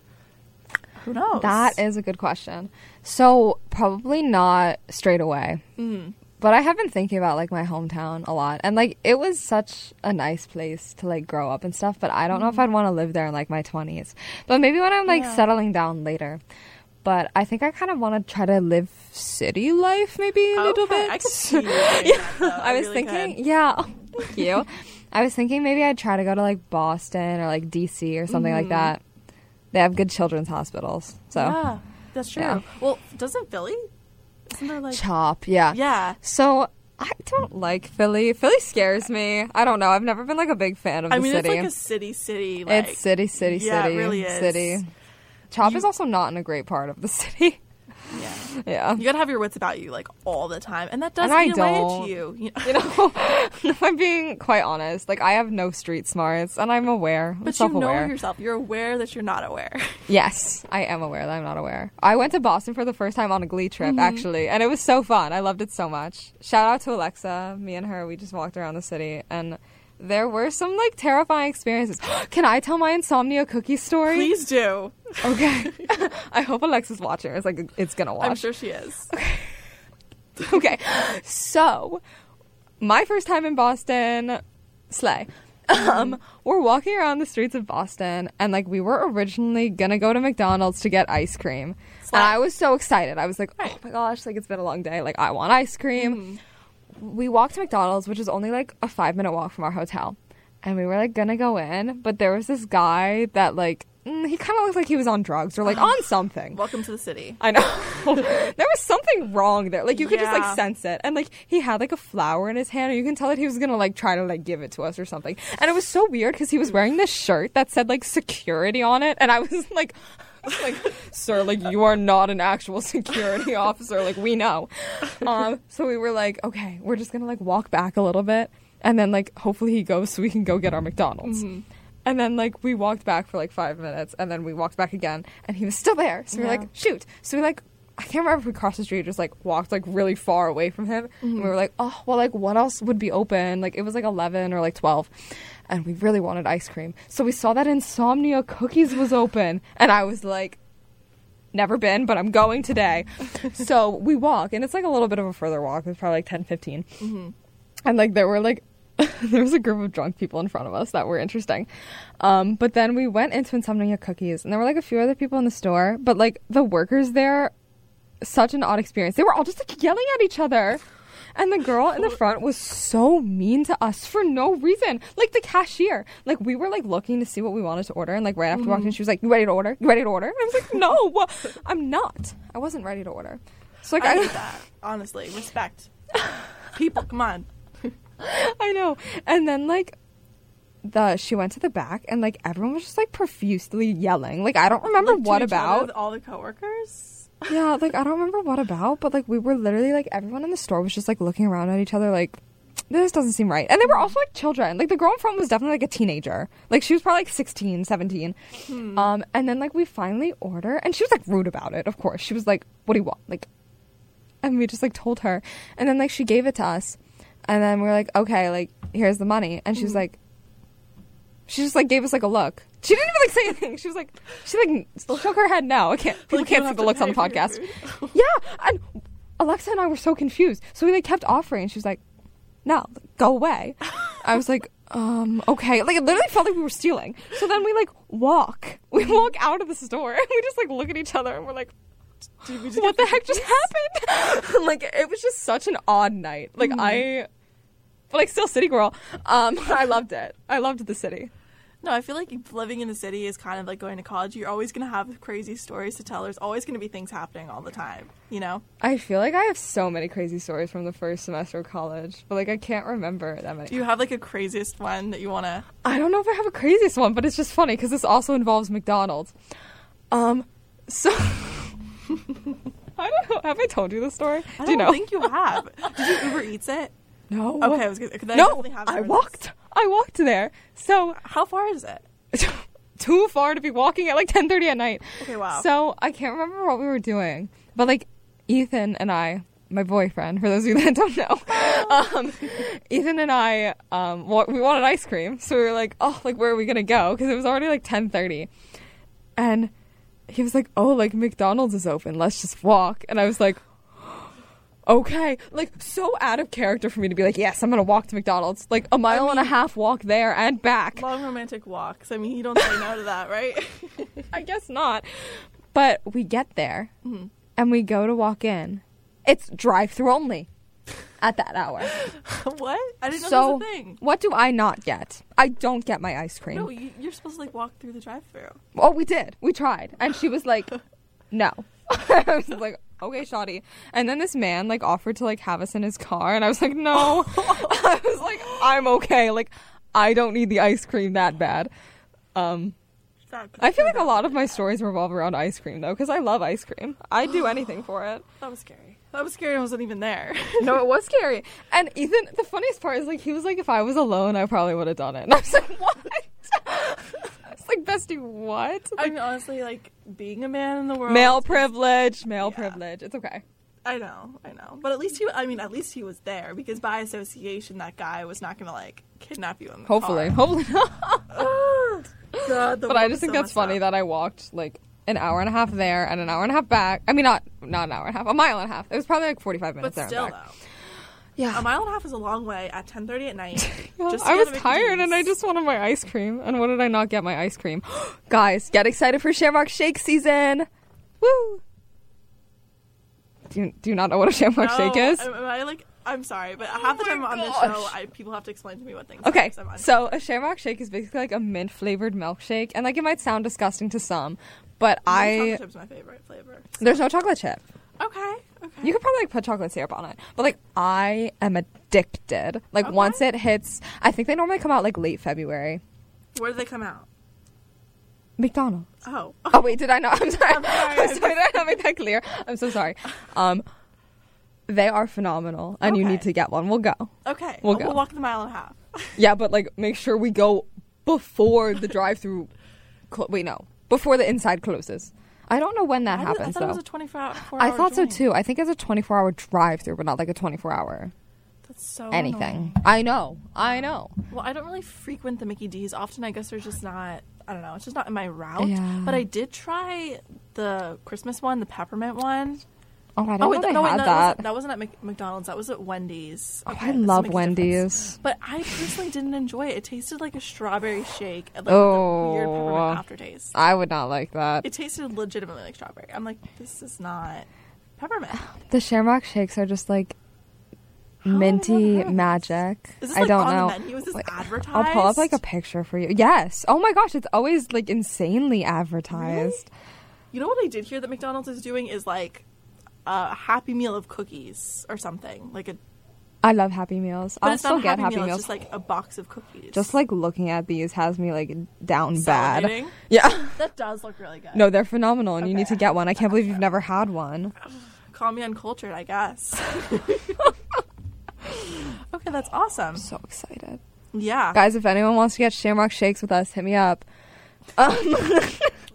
who knows? That is a good question. So probably not straight away. Mm. But I have been thinking about like my hometown a lot, and like it was such a nice place to like grow up and stuff. But I don't know if I'd want to live there in like my twenties. But maybe when I'm like Yeah. settling down later. But I think I kind of want to try to live city life, maybe a little bit. I could see you that. I was really thinking, could. yeah, thank you. I was thinking maybe I'd try to go to like Boston or like DC or something like that. They have good children's hospitals, so Mm-hmm. yeah, that's true. yeah. Well, doesn't Philly? Isn't there like CHOP, yeah, yeah? So I don't like Philly. Philly scares me. I don't know. I've never been like a big fan of I the mean, city. it's like a city, city. Like, It's city, city, Yeah, it city, really is. city. CHOP You- is also not in a great part of the city. Yeah. yeah. You gotta have your wits about you like all the time, and that does And I eat away don't. at you. you know? You know, if I'm being quite honest, like I have no street smarts, and I'm aware. I'm But you know yourself. You're aware that you're not aware. Yes, I am aware that I'm not aware. I went to Boston for the first time on a Glee trip, Mm-hmm. actually, and it was so fun. I loved it so much. Shout out to Alexa. Me and her, we just walked around the city, and there were some like terrifying experiences. Can I tell my Insomnia Cookie story? Please do. Okay. I hope Alexa's watching. It's like it's gonna watch. I'm sure she is. okay. okay. So, my first time in Boston, slay. Um, we're walking around the streets of Boston, and like we were originally gonna go to McDonald's to get ice cream, and I was so excited. I was like, "Oh my gosh! Like it's been a long day. Like I want ice cream." We walked to McDonald's, which is only like a five minute walk from our hotel, and we were like gonna go in, but there was this guy that like mm, he kind of looked like he was on drugs or like on something. Welcome to the city. I know. there was something wrong there. Like you could just Yeah. like sense it. And like he had like a flower in his hand and you can tell that he was going to like try to like give it to us or something. And it was so weird cuz he was wearing this shirt that said like security on it and I was like like sir like you are not an actual security officer like we know. Um so we were like okay, we're just going to like walk back a little bit and then like hopefully he goes so we can go get our McDonald's. And then like we walked back for like five minutes, and then we walked back again, and he was still there. So we were like, shoot. So we like, I can't remember if we crossed the street, just like walked like really far away from him. And we mm-hmm. were like, oh well, like what else would be open? Like it was like eleven or like twelve, and we really wanted ice cream. So we saw that Insomnia Cookies was open, and I was like. Never been, but I'm going today. so we walk, and it's like a little bit of a further walk. It's probably like 10, 15 mm-hmm. and like there were like there was a group of drunk people in front of us that were interesting um but then we went into Insomnia Cookies and there were like a few other people in the store but like the workers there such an odd experience they were all just like yelling at each other And the girl in the front was so mean to us for no reason. Like the cashier. Like we were like looking to see what we wanted to order and like right after we walked in she was like, You ready to order? You ready to order? And I was like, No, I'm not. I wasn't ready to order. So like I I, that. Honestly, respect. People, come on. I know. And then like the she went to the back and like everyone was just like profusely yelling. Like I don't remember Like, what about. all the coworkers. Yeah, like I don't remember what about, but like we were literally like everyone in the store was just like looking around at each other like this doesn't seem right. And they were also like children. Like the girl in front was definitely like a teenager. Like she was probably like 16, 17. Um and then like we finally order and she was like rude about it, of course. She was like, "What do you want?" Like and we just like told her. And then like she gave it to us. And then we are like, "Okay, like here's the money." And she was like she just like gave us like a look. She didn't even like say anything. She was like, she like shook her head no. I can't. People Like, can't see the looks on the pay for your podcast. yeah, and Alexa and I were so confused. So we like kept offering. She was like, "No, go away." I was like, "Um, okay." Like it literally felt like we were stealing. So then we like walk. We walk out of the store and we just like look at each other and we're like, Did we just "What the heck just happened?" like it was just such an odd night. Like I, but like still city girl. Um, I loved it. I loved the city. No, I feel like living in the city is kind of like going to college. You're always going to have crazy stories to tell. There's always going to be things happening all the time, you know? I feel like I have so many crazy stories from the first semester of college, but like I can't remember that many. Do you have like a craziest one that you want to? I don't know if I have a craziest one, but it's just funny because this also involves McDonald's. Um, so I don't know. Have I told you this story? I Do you don't know? think you have. Did you Uber Eats it? no. Okay, I was gonna. I no, have I walked. I walked there. So. How far is it? too far to be walking at like 10:30 at night. Okay, wow. So I can't remember what we were doing, but like Ethan and I, my boyfriend, for those of you that don't know, um, Ethan and I, um, we wanted ice cream, so we were like, oh, like where are we gonna go? Because it was already like 10:30, and he was like, oh, like McDonald's is open, let's just walk, and I was like. Okay, like so out of character for me to be like, yes, I'm gonna walk to McDonald's, like a mile and a half walk there and back. Long romantic walks. I mean, you don't say no to that, right? I guess not. But we get there Mm-hmm. and we go to walk in. It's drive through only at that hour. what? I didn't know so, that was a thing. what do I not get? I don't get my ice cream. No, you, you're supposed to like walk through the drive-through. oh, we did. We tried. And she was like, no. I was like, okay, shoddy. And then this man like offered to like have us in his car. And I was like, no. I was like, I'm okay. Like, I don't need the ice cream that bad. Um, I feel like a lot of my stories revolve around ice cream though, because I love ice cream. I'd do anything for it. That was scary. That was scary. I wasn't even there. No, it was scary. And Ethan, the funniest part is like he was like, if I was alone, I probably would have done it. And I was like, what? It's like, bestie, what? I mean, honestly, like being a man in the world. male privilege, male Yeah. privilege. It's okay. I know, I know, but at least he. I mean, at least he was there because by association, that guy was not gonna like kidnap you in the Hopefully, car. hopefully not. God, the But I just think so that's funny up. that I walked like an hour and a half there and an hour and a half back. I mean, not not an hour and a half, a mile and a half. It was probably like forty five minutes But there still, and back. though, Yeah, a mile and a half is a long way at 10:30 at night. just I was tired and I just wanted my ice cream. And what did I not get my ice cream? Guys, get excited for Shamrock Shake season. Woo! Do you, do you not know what a Shamrock No, Shake is? Am, am I like? I'm sorry, but oh half the my time on this show, I, people have to explain to me what things. Okay, are, 'cause I'm so a Shamrock Shake is basically like a mint flavored milkshake. And like it might sound disgusting to some, but I. chocolate chip's my favorite flavor. There's no chocolate chip. Okay, okay. You could probably like put chocolate syrup on it, but like I am addicted. Like Okay. once it hits, I think they normally come out like late February. Where do they come out? McDonald's. Oh, Oh wait, did I not? I'm sorry. I'm I'm sorry. sorry. Did I not make that clear? I'm so sorry. Um, they are phenomenal, and you Okay. need to get one. We'll go. okay. We'll Oh, go. We'll walk the mile and a half. Yeah, but like make sure we go before the drive-through. Cl- wait, no, before the inside closes. I don't know when that I, happens I thought it was a 24 hour. I thought so too. I think it's a 24-hour drive-through, but not like a 24-hour That's so anything. annoying. I know. I know. Well, I don't really frequent the Mickey D's often. I guess they're just not. I don't know. It's just not in my route. Yeah. But I did try the Christmas one, the peppermint one. Oh, I didn't oh wait, know they no, wait, had that, that. Wasn't, that wasn't at McDonald's. That was at Wendy's. Oh, I love makes a difference. Wendy's. But I personally didn't enjoy it. It tasted like a strawberry shake, like Oh. weird peppermint aftertaste. I would not like that. It tasted legitimately like strawberry. I'm like, this is not peppermint. The Shamrock shakes are just like How minty never heard of this? magic. Is this I don't on know. the menu? Is this Wait, advertised? I'll pull up like a picture for you. Yes. Oh my gosh, it's always like insanely advertised. You know what I did hear that McDonald's is doing is like a Happy Meal of cookies or something. Like a, I love Happy Meals. but I'll it's still not get Happy, Happy Meal. Meals. It's just like a box of cookies. Just like looking at these has me like down bad. Salivating. Yeah. that does look really good. No, they're phenomenal, and you need to get one. I can't believe you've never had one. call me uncultured, I guess. okay, that's awesome. So excited, Yeah, guys! If anyone wants to get Shamrock shakes with us, hit me up. Um,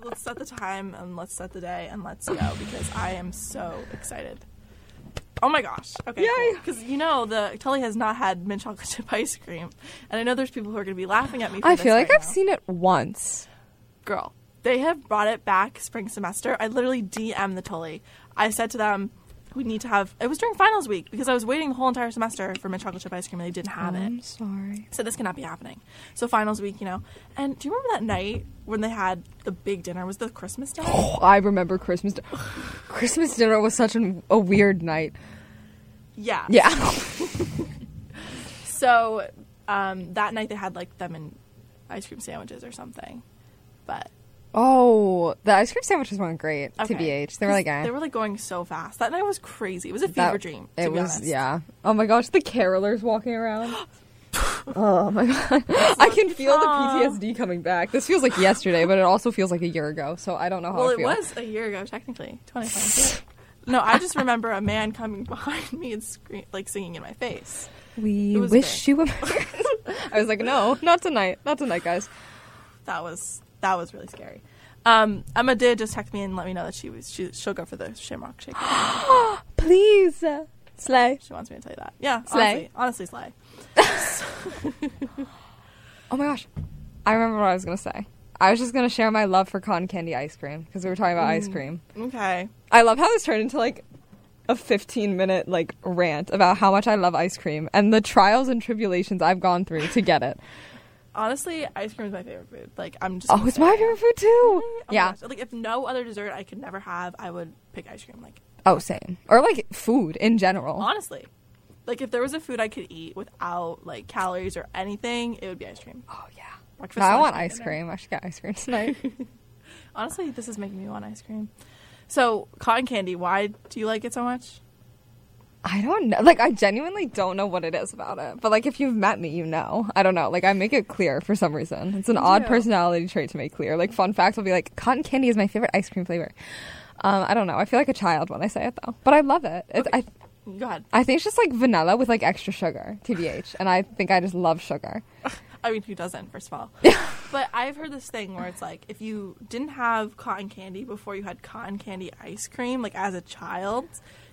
let's set the time and let's set the day and let's go because I am so excited. Oh my gosh. Okay. Because you know the Tully has not had mint chocolate chip ice cream, and I know there's people who are going to be laughing at me. For I feel like right I've now. seen it once. girl. They have brought it back spring semester. I literally DM the Tully. I said to them, "We need to have." It was during finals week because I was waiting the whole entire semester for mint chocolate chip ice cream and they didn't have it. I'm sorry. So this cannot be happening. So finals week, you know. And do you remember that night when they had the big dinner? Was the Christmas dinner? I remember Christmas. Di- Christmas dinner was such an, a weird night. yeah. Yeah. So um, that night they had like them in ice cream sandwiches or something. Oh, the ice cream sandwiches weren't great. okay. TBH, they were like, eh. they were like going so fast. That night was crazy. It was a fever That- dream. It was, honest. yeah. Oh my gosh, the carolers walking around. oh my god, I can feel the PTSD coming back. This feels like yesterday, but it also feels like a year ago. So I don't know how Well, I it feel. was a year ago, technically, 2022. no, I just remember a man coming behind me and scream, like singing in my face. We wish you were. I was like, no, not tonight, not tonight, guys. That was that was really scary. Um, Emma did just text me and let me know that she was she, she'll go for the Shamrock Shake. Please, slay. she wants me to tell you that. Yeah, Slay. honestly, honestly, slay. Oh my gosh, I remember what I was gonna say. I was just gonna share my love for cotton candy ice cream because we were talking about Mm. ice cream. Okay, I love how this turned into like a 15 minute like rant about how much I love ice cream and the trials and tribulations I've gone through to get it. Honestly, ice cream is my favorite food. Like I'm just. Oh, it's my favorite food too. Mm-hmm. Oh yeah. Like if no other dessert I could never have, I would pick ice cream. Like Oh, same. Or like food in general. honestly, like if there was a food I could eat without like calories or anything, it would be ice cream. Oh yeah. Breakfast, No, I want ice dinner. cream. I should get ice cream tonight. Honestly, this is making me want ice cream. So, cotton candy, why do you like it so much? I don't know. Like, I genuinely don't know what it is about it. But, like, if you've met me, you know. I don't know. Like, I make it clear for some reason. It's an You odd do. personality trait to make clear. Like, fun facts will be like, cotton candy is my favorite ice cream flavor. Um, I don't know. I feel like a child when I say it, though. But I love it. It's, Okay. I, Go ahead. I think it's just like vanilla with like extra sugar, TBH. And I think I just love sugar. I mean, who doesn't, first of all? But I've heard this thing where it's like if you didn't have cotton candy before you had cotton candy ice cream, like as a child,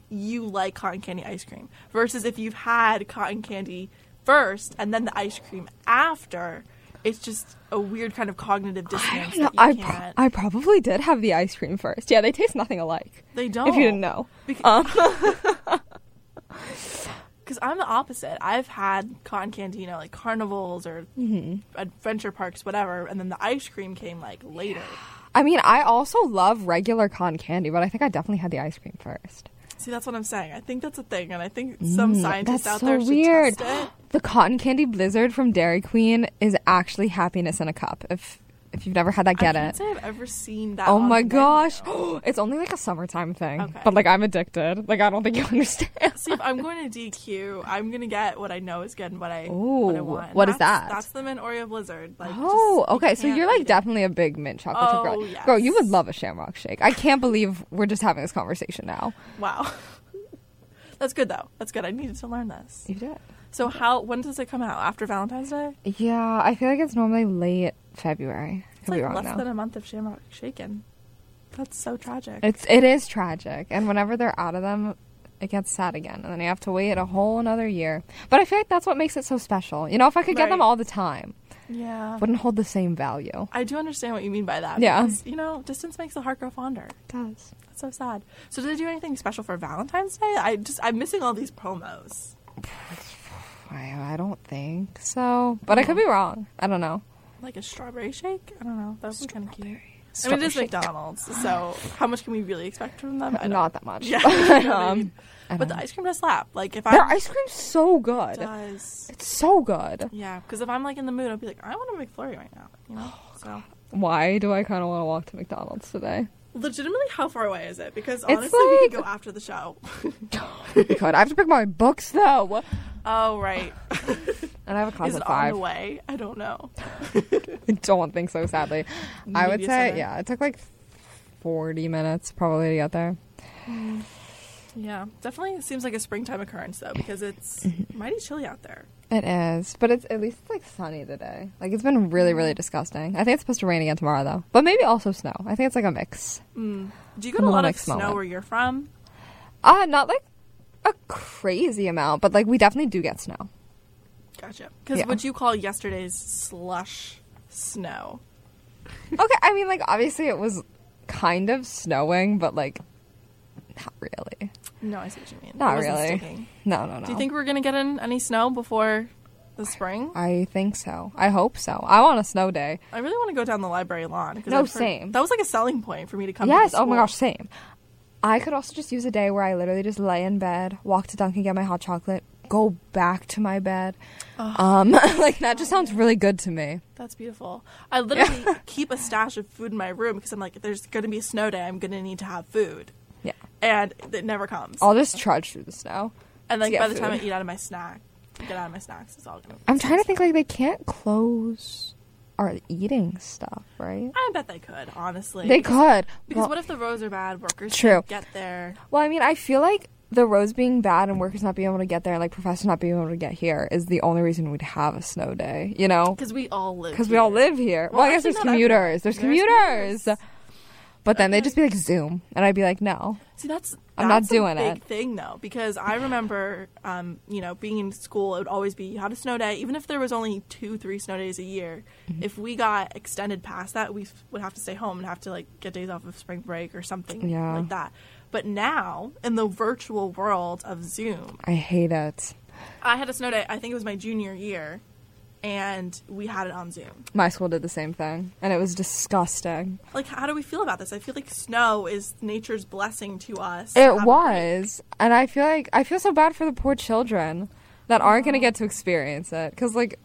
you like cotton candy ice cream. Versus if you've had cotton candy first and then the ice cream after, it's just a weird kind of cognitive dissonance that you I, pro- can't. I probably did have the ice cream first. Yeah, they taste nothing alike. they don't. If you didn't know. Because Um, I'm the opposite. I've had cotton candy, you know, like carnivals or Mm-hmm. adventure parks, whatever, and then the ice cream came like later. I mean, I also love regular cotton candy, but I think I definitely had the ice cream first. See, that's what I'm saying. I think that's a thing, and I think some Mm, scientists out so there should weird. test it. The cotton candy blizzard from Dairy Queen is actually happiness in a cup. If if you've never had that, get I can't it. say I've ever seen that. Oh on my the gosh, it's only like a summertime thing, Okay. but like I'm addicted. Like I don't think you understand. See, if I'm going to DQ, I'm gonna get what I know is good and what I what I want. what is That's- that? That's the mint Oreo Blizzard. Like, Oh, just- you okay. So can't you're like beat it. definitely a big mint chocolate chip Oh, girl. yes. Girl, you would love a Shamrock Shake. I can't believe we're just having this conversation now. wow. that's good though. That's good. I needed to learn this. You did. So how? When does it come out? After Valentine's Day? Yeah, I feel like it's normally late February. It's like less now. than a month of Shamrock Shaken. That's so tragic. It's it is tragic, and whenever they're out of them, it gets sad again, and then you have to wait a whole another year. But I feel like that's what makes it so special. You know, if I could get them all the time, yeah. wouldn't hold the same value. I do understand what you mean by that. Yeah. because, you know, distance makes the heart grow fonder. It does. That's so sad. So did they do anything special for Valentine's Day? I just I'm missing all these promos. I, I don't think so, but I could hmm. be wrong. I don't know. Like a strawberry shake? I don't know. That would be kind of cute. I mean, it is shake. McDonald's, so how much can we really expect from them? I don't- that much. Yeah, But, what I um, but the ice cream does slap. Like if know. Their ice cream's so good. does, It's so good. yeah. Because if I'm like in the mood, I'll be like, I want a McFlurry right now. You know. So Why do I kind of want to walk to McDonald's today? Legitimately, how far away is it? Because honestly, we like- could go after the show. Oh God, I have to pick my books though, oh right. and I have a class is at it on five. the way? I don't know. I don't think so. Sadly, I would say yeah. It took like forty minutes probably to get there. Mm, yeah, definitely seems like a springtime occurrence though, because it's mighty chilly out there. It is, but it's at least it's like sunny today. Like it's been really, really disgusting. I think it's supposed to rain again tomorrow though, but maybe also snow. I think it's like a mix. Mm. Do you get a a lot of snow moment. where you're from? Uh not like a crazy amount, but like we definitely do get snow. Gotcha. Because Yeah. would you call yesterday's slush snow? okay, I mean like obviously it was kind of snowing, but like not really. No, I see what you mean. Not really. sticking. No, no, no. Do you think we're gonna get in any snow before the spring? I think so. I hope so. I want a snow day. I really want to go down the library lawn. No, I've same. That was like a selling point for me to come. yes. Oh my gosh, same. I could also just use a day where I literally just lay in bed, walk to Dunkin', get my hot chocolate, go back to my bed. Um, like that just sounds really good to me. That's beautiful. I literally keep a stash of food in my room because I'm like, if there's going to be a snow day, I'm going to need to have food. And it never comes. I'll just trudge through the snow. and then by the time I eat out of my snack, get out of my snacks, it's all gonna. I'm trying to think like they can't close our eating stuff, right? I bet they could, honestly. They could. Because Well- what if the roads are bad? Workers True. can't get there. Well, I mean, I feel like the roads being bad and workers not being able to get there like professors not being able to get here is the only reason we'd have a snow day, you know? Because we all live. Because we all live here. Well, Well, I guess there's commuters. There's everyone. commuters. There's But then they'd just be like Zoom, and I'd be like, no. See, that's I'm not that's doing a big it. thing though, because I remember, um, you know, being in school, it would always be you had a snow day, even if there was only two, three snow days a year. Mm-hmm. If we got extended past that, we would have to stay home and have to like get days off of spring break or something Yeah. like that. But now, in the virtual world of Zoom, I hate it. I had a snow day. I think it was my junior year, and we had it on Zoom. My school did the same thing, and it was disgusting. Like, how do we feel about this? I feel like snow is nature's blessing to us. It have a break. was, and I feel like I feel so bad for the poor children that aren't going to get to experience it because, like,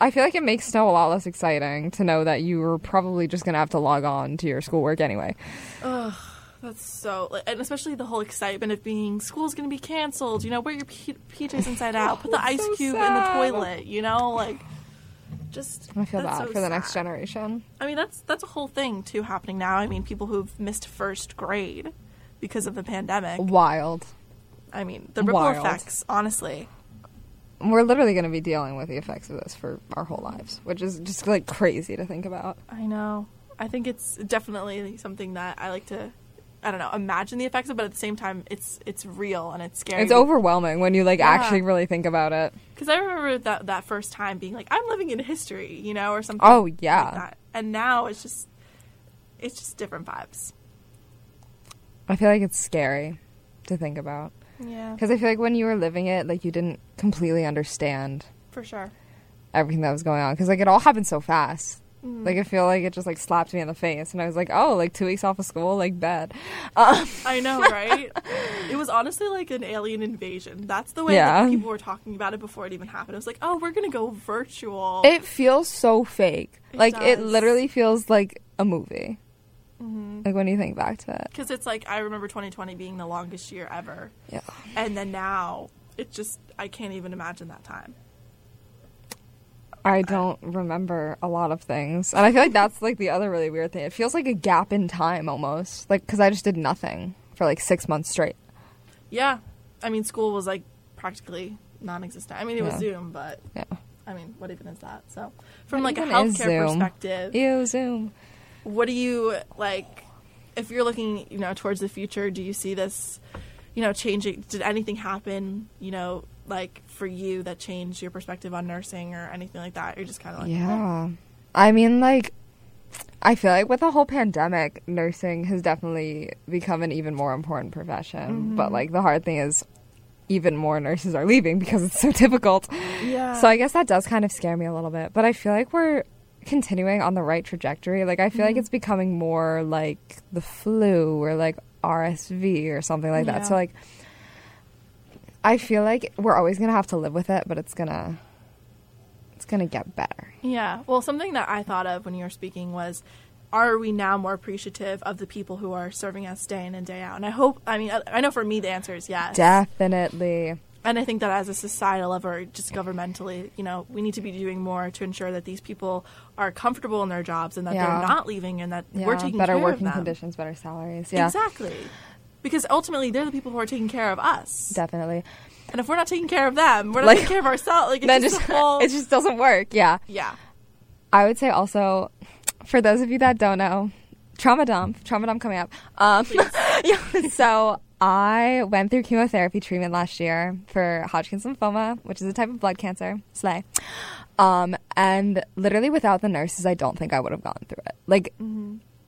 I feel like it makes snow a lot less exciting to know that you were probably just going to have to log on to your schoolwork anyway. Ugh. That's so, like, and especially the whole excitement of being school's going to be canceled. You know, wear your P- PJs inside oh, out, put the ice so cube in the toilet. You know, like just. I feel bad so for the next generation. I mean, that's that's a whole thing too happening now. I mean, people who've missed first grade because of the pandemic. Wild. I mean, the ripple Wild. effects. Honestly, We're literally going to be dealing with the effects of this for our whole lives, which is just like crazy to think about. I know. I think it's definitely something that I like to. I don't know, imagine the effects of, but at the same time, it's it's real and it's scary. It's overwhelming when you like Yeah. actually really think about it. Because I remember that that first time being like, I'm living in history, you know, or something. Oh, like yeah. that. And now it's just, it's just different vibes. I feel like it's scary to think about Yeah, because I feel like when you were living it, like you didn't completely understand for sure. everything that was going on because like it all happened so fast. Mm. Like I feel like it just like slapped me in the face, and I was like, "Oh, like two weeks off of school, like bad." Um, I know, right? it was honestly like an alien invasion. That's the way Yeah. that people were talking about it before it even happened. It was like, oh, we're gonna go virtual. it feels so fake. It like it literally feels like a movie. Mhm. Like when you think back to it. Because it's like I remember 2020 being the longest year ever, Yeah. and then now it just I can't even imagine that time. I don't remember a lot of things. And I feel like that's like the other really weird thing. It feels like a gap in time almost. Like, because I just did nothing for like six months straight. Yeah, I mean, school was like practically non-existent. I mean, it was Yeah. Zoom, but Yeah. I mean, what even is that? So, from What like a healthcare perspective, Ew, Zoom. what do you like? If you're looking, you know, towards the future, do you see this, you know, changing? Did anything happen, you know, like for you that changed your perspective on nursing or anything like that? You're just kind of like, Yeah. Oh. I mean, like, I feel like with the whole pandemic, nursing has definitely become an even more important profession. Mm-hmm. But, like, the hard thing is, even more nurses are leaving because it's so difficult. yeah. So I guess that does kind of scare me a little bit. But I feel like we're continuing on the right trajectory. Like I feel like mm-hmm. it's becoming more like the flu or like RSV or something like that. So like I feel like we're always going to have to live with it, but it's going to it's to get better. Yeah. Well, something that I thought of when you were speaking was are we now more appreciative of the people who are serving us day in and day out? And I hope, I mean, I, I know for me the answer is yes. Definitely. And I think that as a societal level, or just governmentally, you know, we need to be doing more to ensure that these people are comfortable in their jobs and that Yeah. they're not leaving and that Yeah, we're taking better care working of them. conditions, better salaries. Yeah. Exactly. Because ultimately, they're the people who are taking care of us. Definitely. And if we're not taking care of them, we're not Like- taking care of ourselves. Like, it's just, just whole... it just doesn't work. Yeah. yeah. I would say also, for those of you that don't know, trauma dump, trauma dump coming up. Um, yeah, so I went through chemotherapy treatment last year for Hodgkin's lymphoma, which is a type of blood cancer. Slay. Um, and literally without the nurses, I don't think I would have gone through it. Like,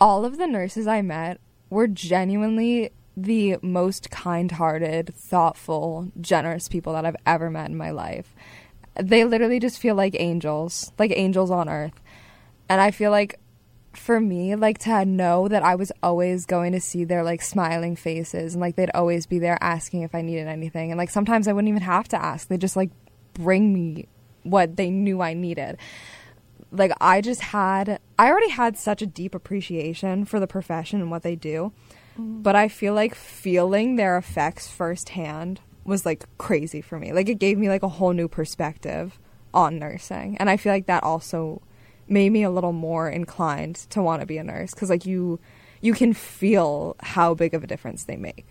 all of the nurses I met were genuinely the most kind-hearted, thoughtful, generous people that I've ever met in my life. They literally just feel like angels, like angels on earth. And I feel like for me, like to know that I was always going to see their like smiling faces and like they'd always be there asking if I needed anything. And like sometimes I wouldn't even have to ask. They just like bring me what they knew I needed. Like I just had I already had such a deep appreciation for the profession and what they do. But I feel like feeling their effects firsthand was like crazy for me. Like it gave me like a whole new perspective on nursing. And I feel like that also made me a little more inclined to want to be a nurse cuz like you you can feel how big of a difference they make.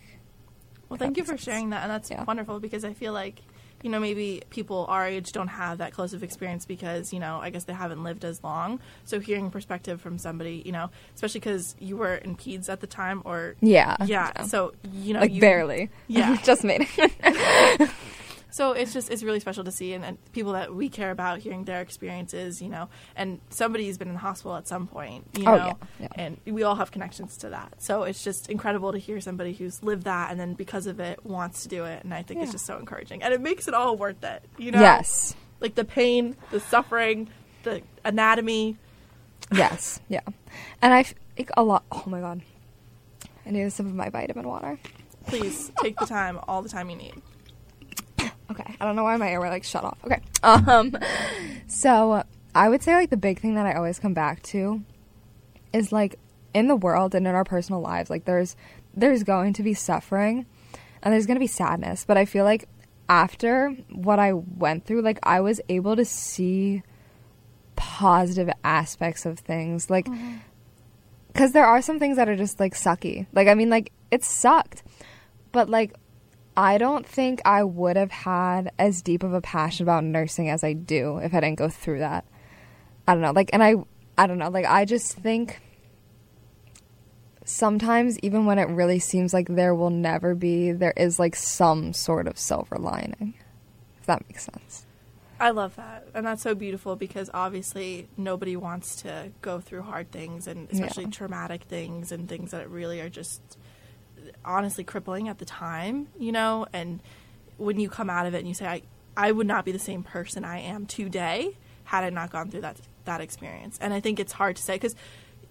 Well, thank you for sense. sharing that, and that's Yeah. wonderful because I feel like, you know, maybe people our age don't have that close of experience because, you know, I guess they haven't lived as long. So hearing perspective from somebody, you know, especially because you were in peds at the time, or Yeah. yeah, so you know, like you, barely. Yeah. Just made it. So it's just it's really special to see, and, and people that we care about hearing their experiences, you know, and somebody's been in the hospital at some point, you oh, know, Oh, yeah, yeah. and we all have connections to that. So it's just incredible to hear somebody who's lived that and then because of it wants to do it, and I think it's just so encouraging, and it makes it all worth it, you know. Yes. like the pain, the suffering, the anatomy. Yes. Yeah. And I think a lot. Oh my god. I need a sip of my vitamin water. Please take the time, all the time you need. Okay. I don't know why my air like shut off. Okay. Um. So I would say like the big thing that I always come back to is like in the world and in our personal lives, like there's there's going to be suffering and there's going to be sadness, but I feel like after what I went through, like I was able to see positive aspects of things, like because there are some things that are just like sucky. Like I mean, like it sucked, but like I don't think I would have had as deep of a passion about nursing as I do if I didn't go through that. I don't know. Like, and I, I don't know. Like, I just think sometimes, even when it really seems like there will never be, there is like some sort of silver lining. If that makes sense. I love that. And that's so beautiful because obviously nobody wants to go through hard things and especially Yeah. traumatic things and things that really are just honestly crippling at the time, you know? And when you come out of it and you say, I, I would not be the same person I am today had I not gone through that, that experience. And I think it's hard to say because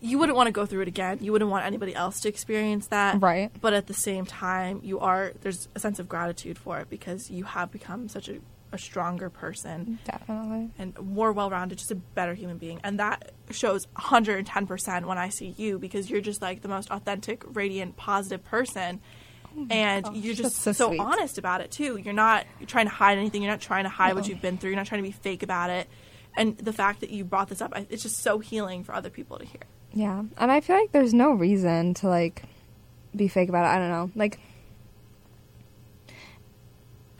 you wouldn't want to go through it again. You wouldn't want anybody else to experience that. Right. But at the same time, you are, there's a sense of gratitude for it because you have become such a, a stronger person Definitely. and more well-rounded, just a better human being. And that shows 110% when I see you because you're just like the most authentic, radiant, positive person. Oh and gosh, you're just so so, honest about it too. You're not you're trying to hide anything. You're not trying to hide what you've been through. You're not trying to be fake about it. And the fact that you brought this up, it's just so healing for other people to hear. Yeah, and I feel like there's no reason to like be fake about it. I don't know. Like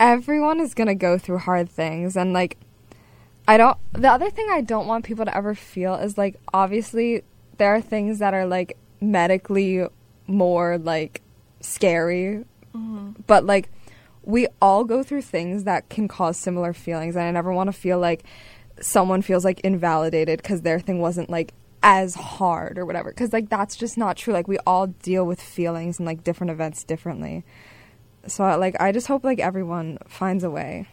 everyone is going to go through hard things and like I don't the other thing I don't want people to ever feel is like obviously there are things that are like medically more like scary. Mm-hmm. But like we all go through things that can cause similar feelings and I never want to feel like someone feels like invalidated cuz their thing wasn't like as hard or whatever cuz like that's just not true. Like we all deal with feelings and like different events differently so like I just hope like everyone finds a way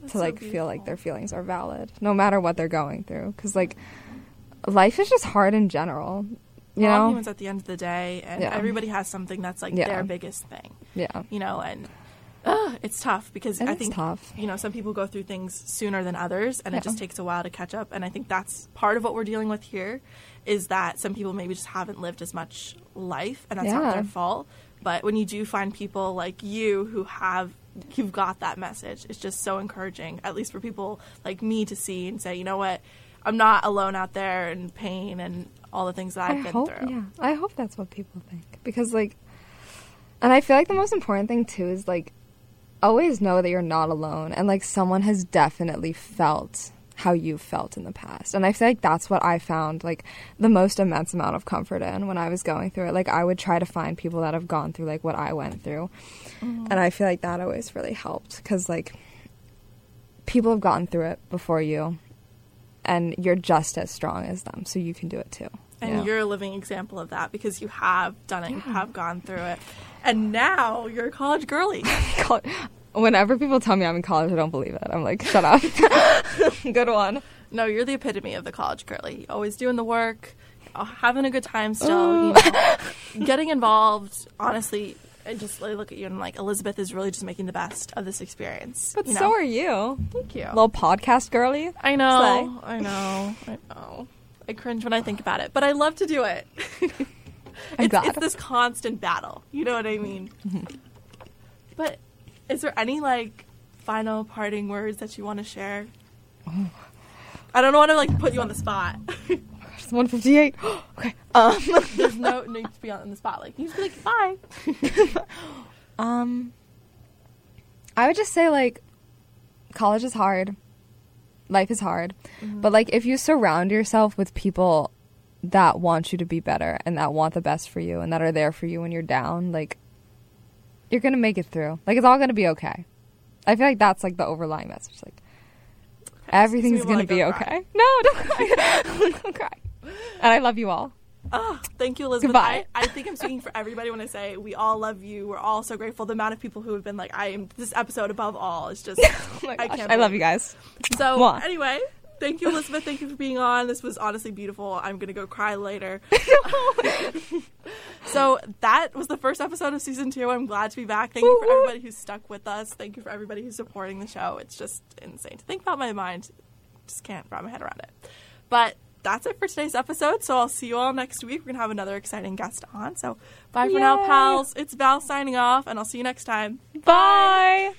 That's to so like feel like their feelings are valid no matter what they're going through cuz like life is just hard in general. You know? humans at the end of the day, and Yeah. everybody has something that's like Yeah. their biggest thing. Yeah. You know, and uh, it's tough because It I think tough. you know some people go through things sooner than others, and Yeah. it just takes a while to catch up. And I think that's part of what we're dealing with here, is that some people maybe just haven't lived as much life, and that's not their fault. But when you do find people like you who have you've got that message, it's just so encouraging, at least for people like me to see and say, you know what, I'm not alone out there in pain and all the things that I've I been hope, through. yeah. I hope that's what people think because, like, and I feel like the most important thing too is like always know that you're not alone, and like someone has definitely felt how you felt in the past, and I feel like that's what I found like the most immense amount of comfort in when I was going through it. Like, I would try to find people that have gone through like what I went through, mm-hmm. and I feel like that always really helped because like people have gone through it before you. And you're just as strong as them, so you can do it too. And Yeah. you're a living example of that because you have done it, you have gone through it. And now you're a college girly. Whenever people tell me I'm in college, I don't believe it. I'm like, shut up. Good one. No, you're the epitome of the college girly. Always doing the work, uh, having a good time still, you know, getting involved. Honestly, I just I look at you and I'm like, Elizabeth is really just making the best of this experience. But you so are you. Thank you. Little podcast girly. I know, I know, I know. I cringe when I think about it, but I love to do it. It's, it's this constant battle. You know what I mean? but is there any like final parting words that you want to share? I don't want to like put you on the spot. It's 158. okay. Um, There's no need to be on the spot. Like you just be like bye. um, I would just say like, college is hard. Life is hard, but like if you surround yourself with people that want you to be better and that want the best for you and that are there for you when you're down, like you're gonna make it through. Like it's all gonna be okay. I feel like that's like the overlying message. Like everything's gonna be go cry. okay. No, don't cry. don't cry. And I love you all. Oh, thank you, Elizabeth. Goodbye. I, I think I'm speaking for everybody when I say we all love you. We're all so grateful. The amount of people who have been like, I am this episode above all is just. Oh I can't I love you guys. So Mwah. anyway, thank you, Elizabeth. Thank you for being on. This was honestly beautiful. I'm gonna go cry later. so that was the first episode of season two. I'm glad to be back. Thank you for everybody who's stuck with us. Thank you for everybody who's supporting the show. It's just insane to think about. My mind just can't wrap my head around it. But that's it for today's episode. So I'll see you all next week. We're gonna have another exciting guest on. So bye for now, pals. It's Val signing off, and I'll see you next time. Bye.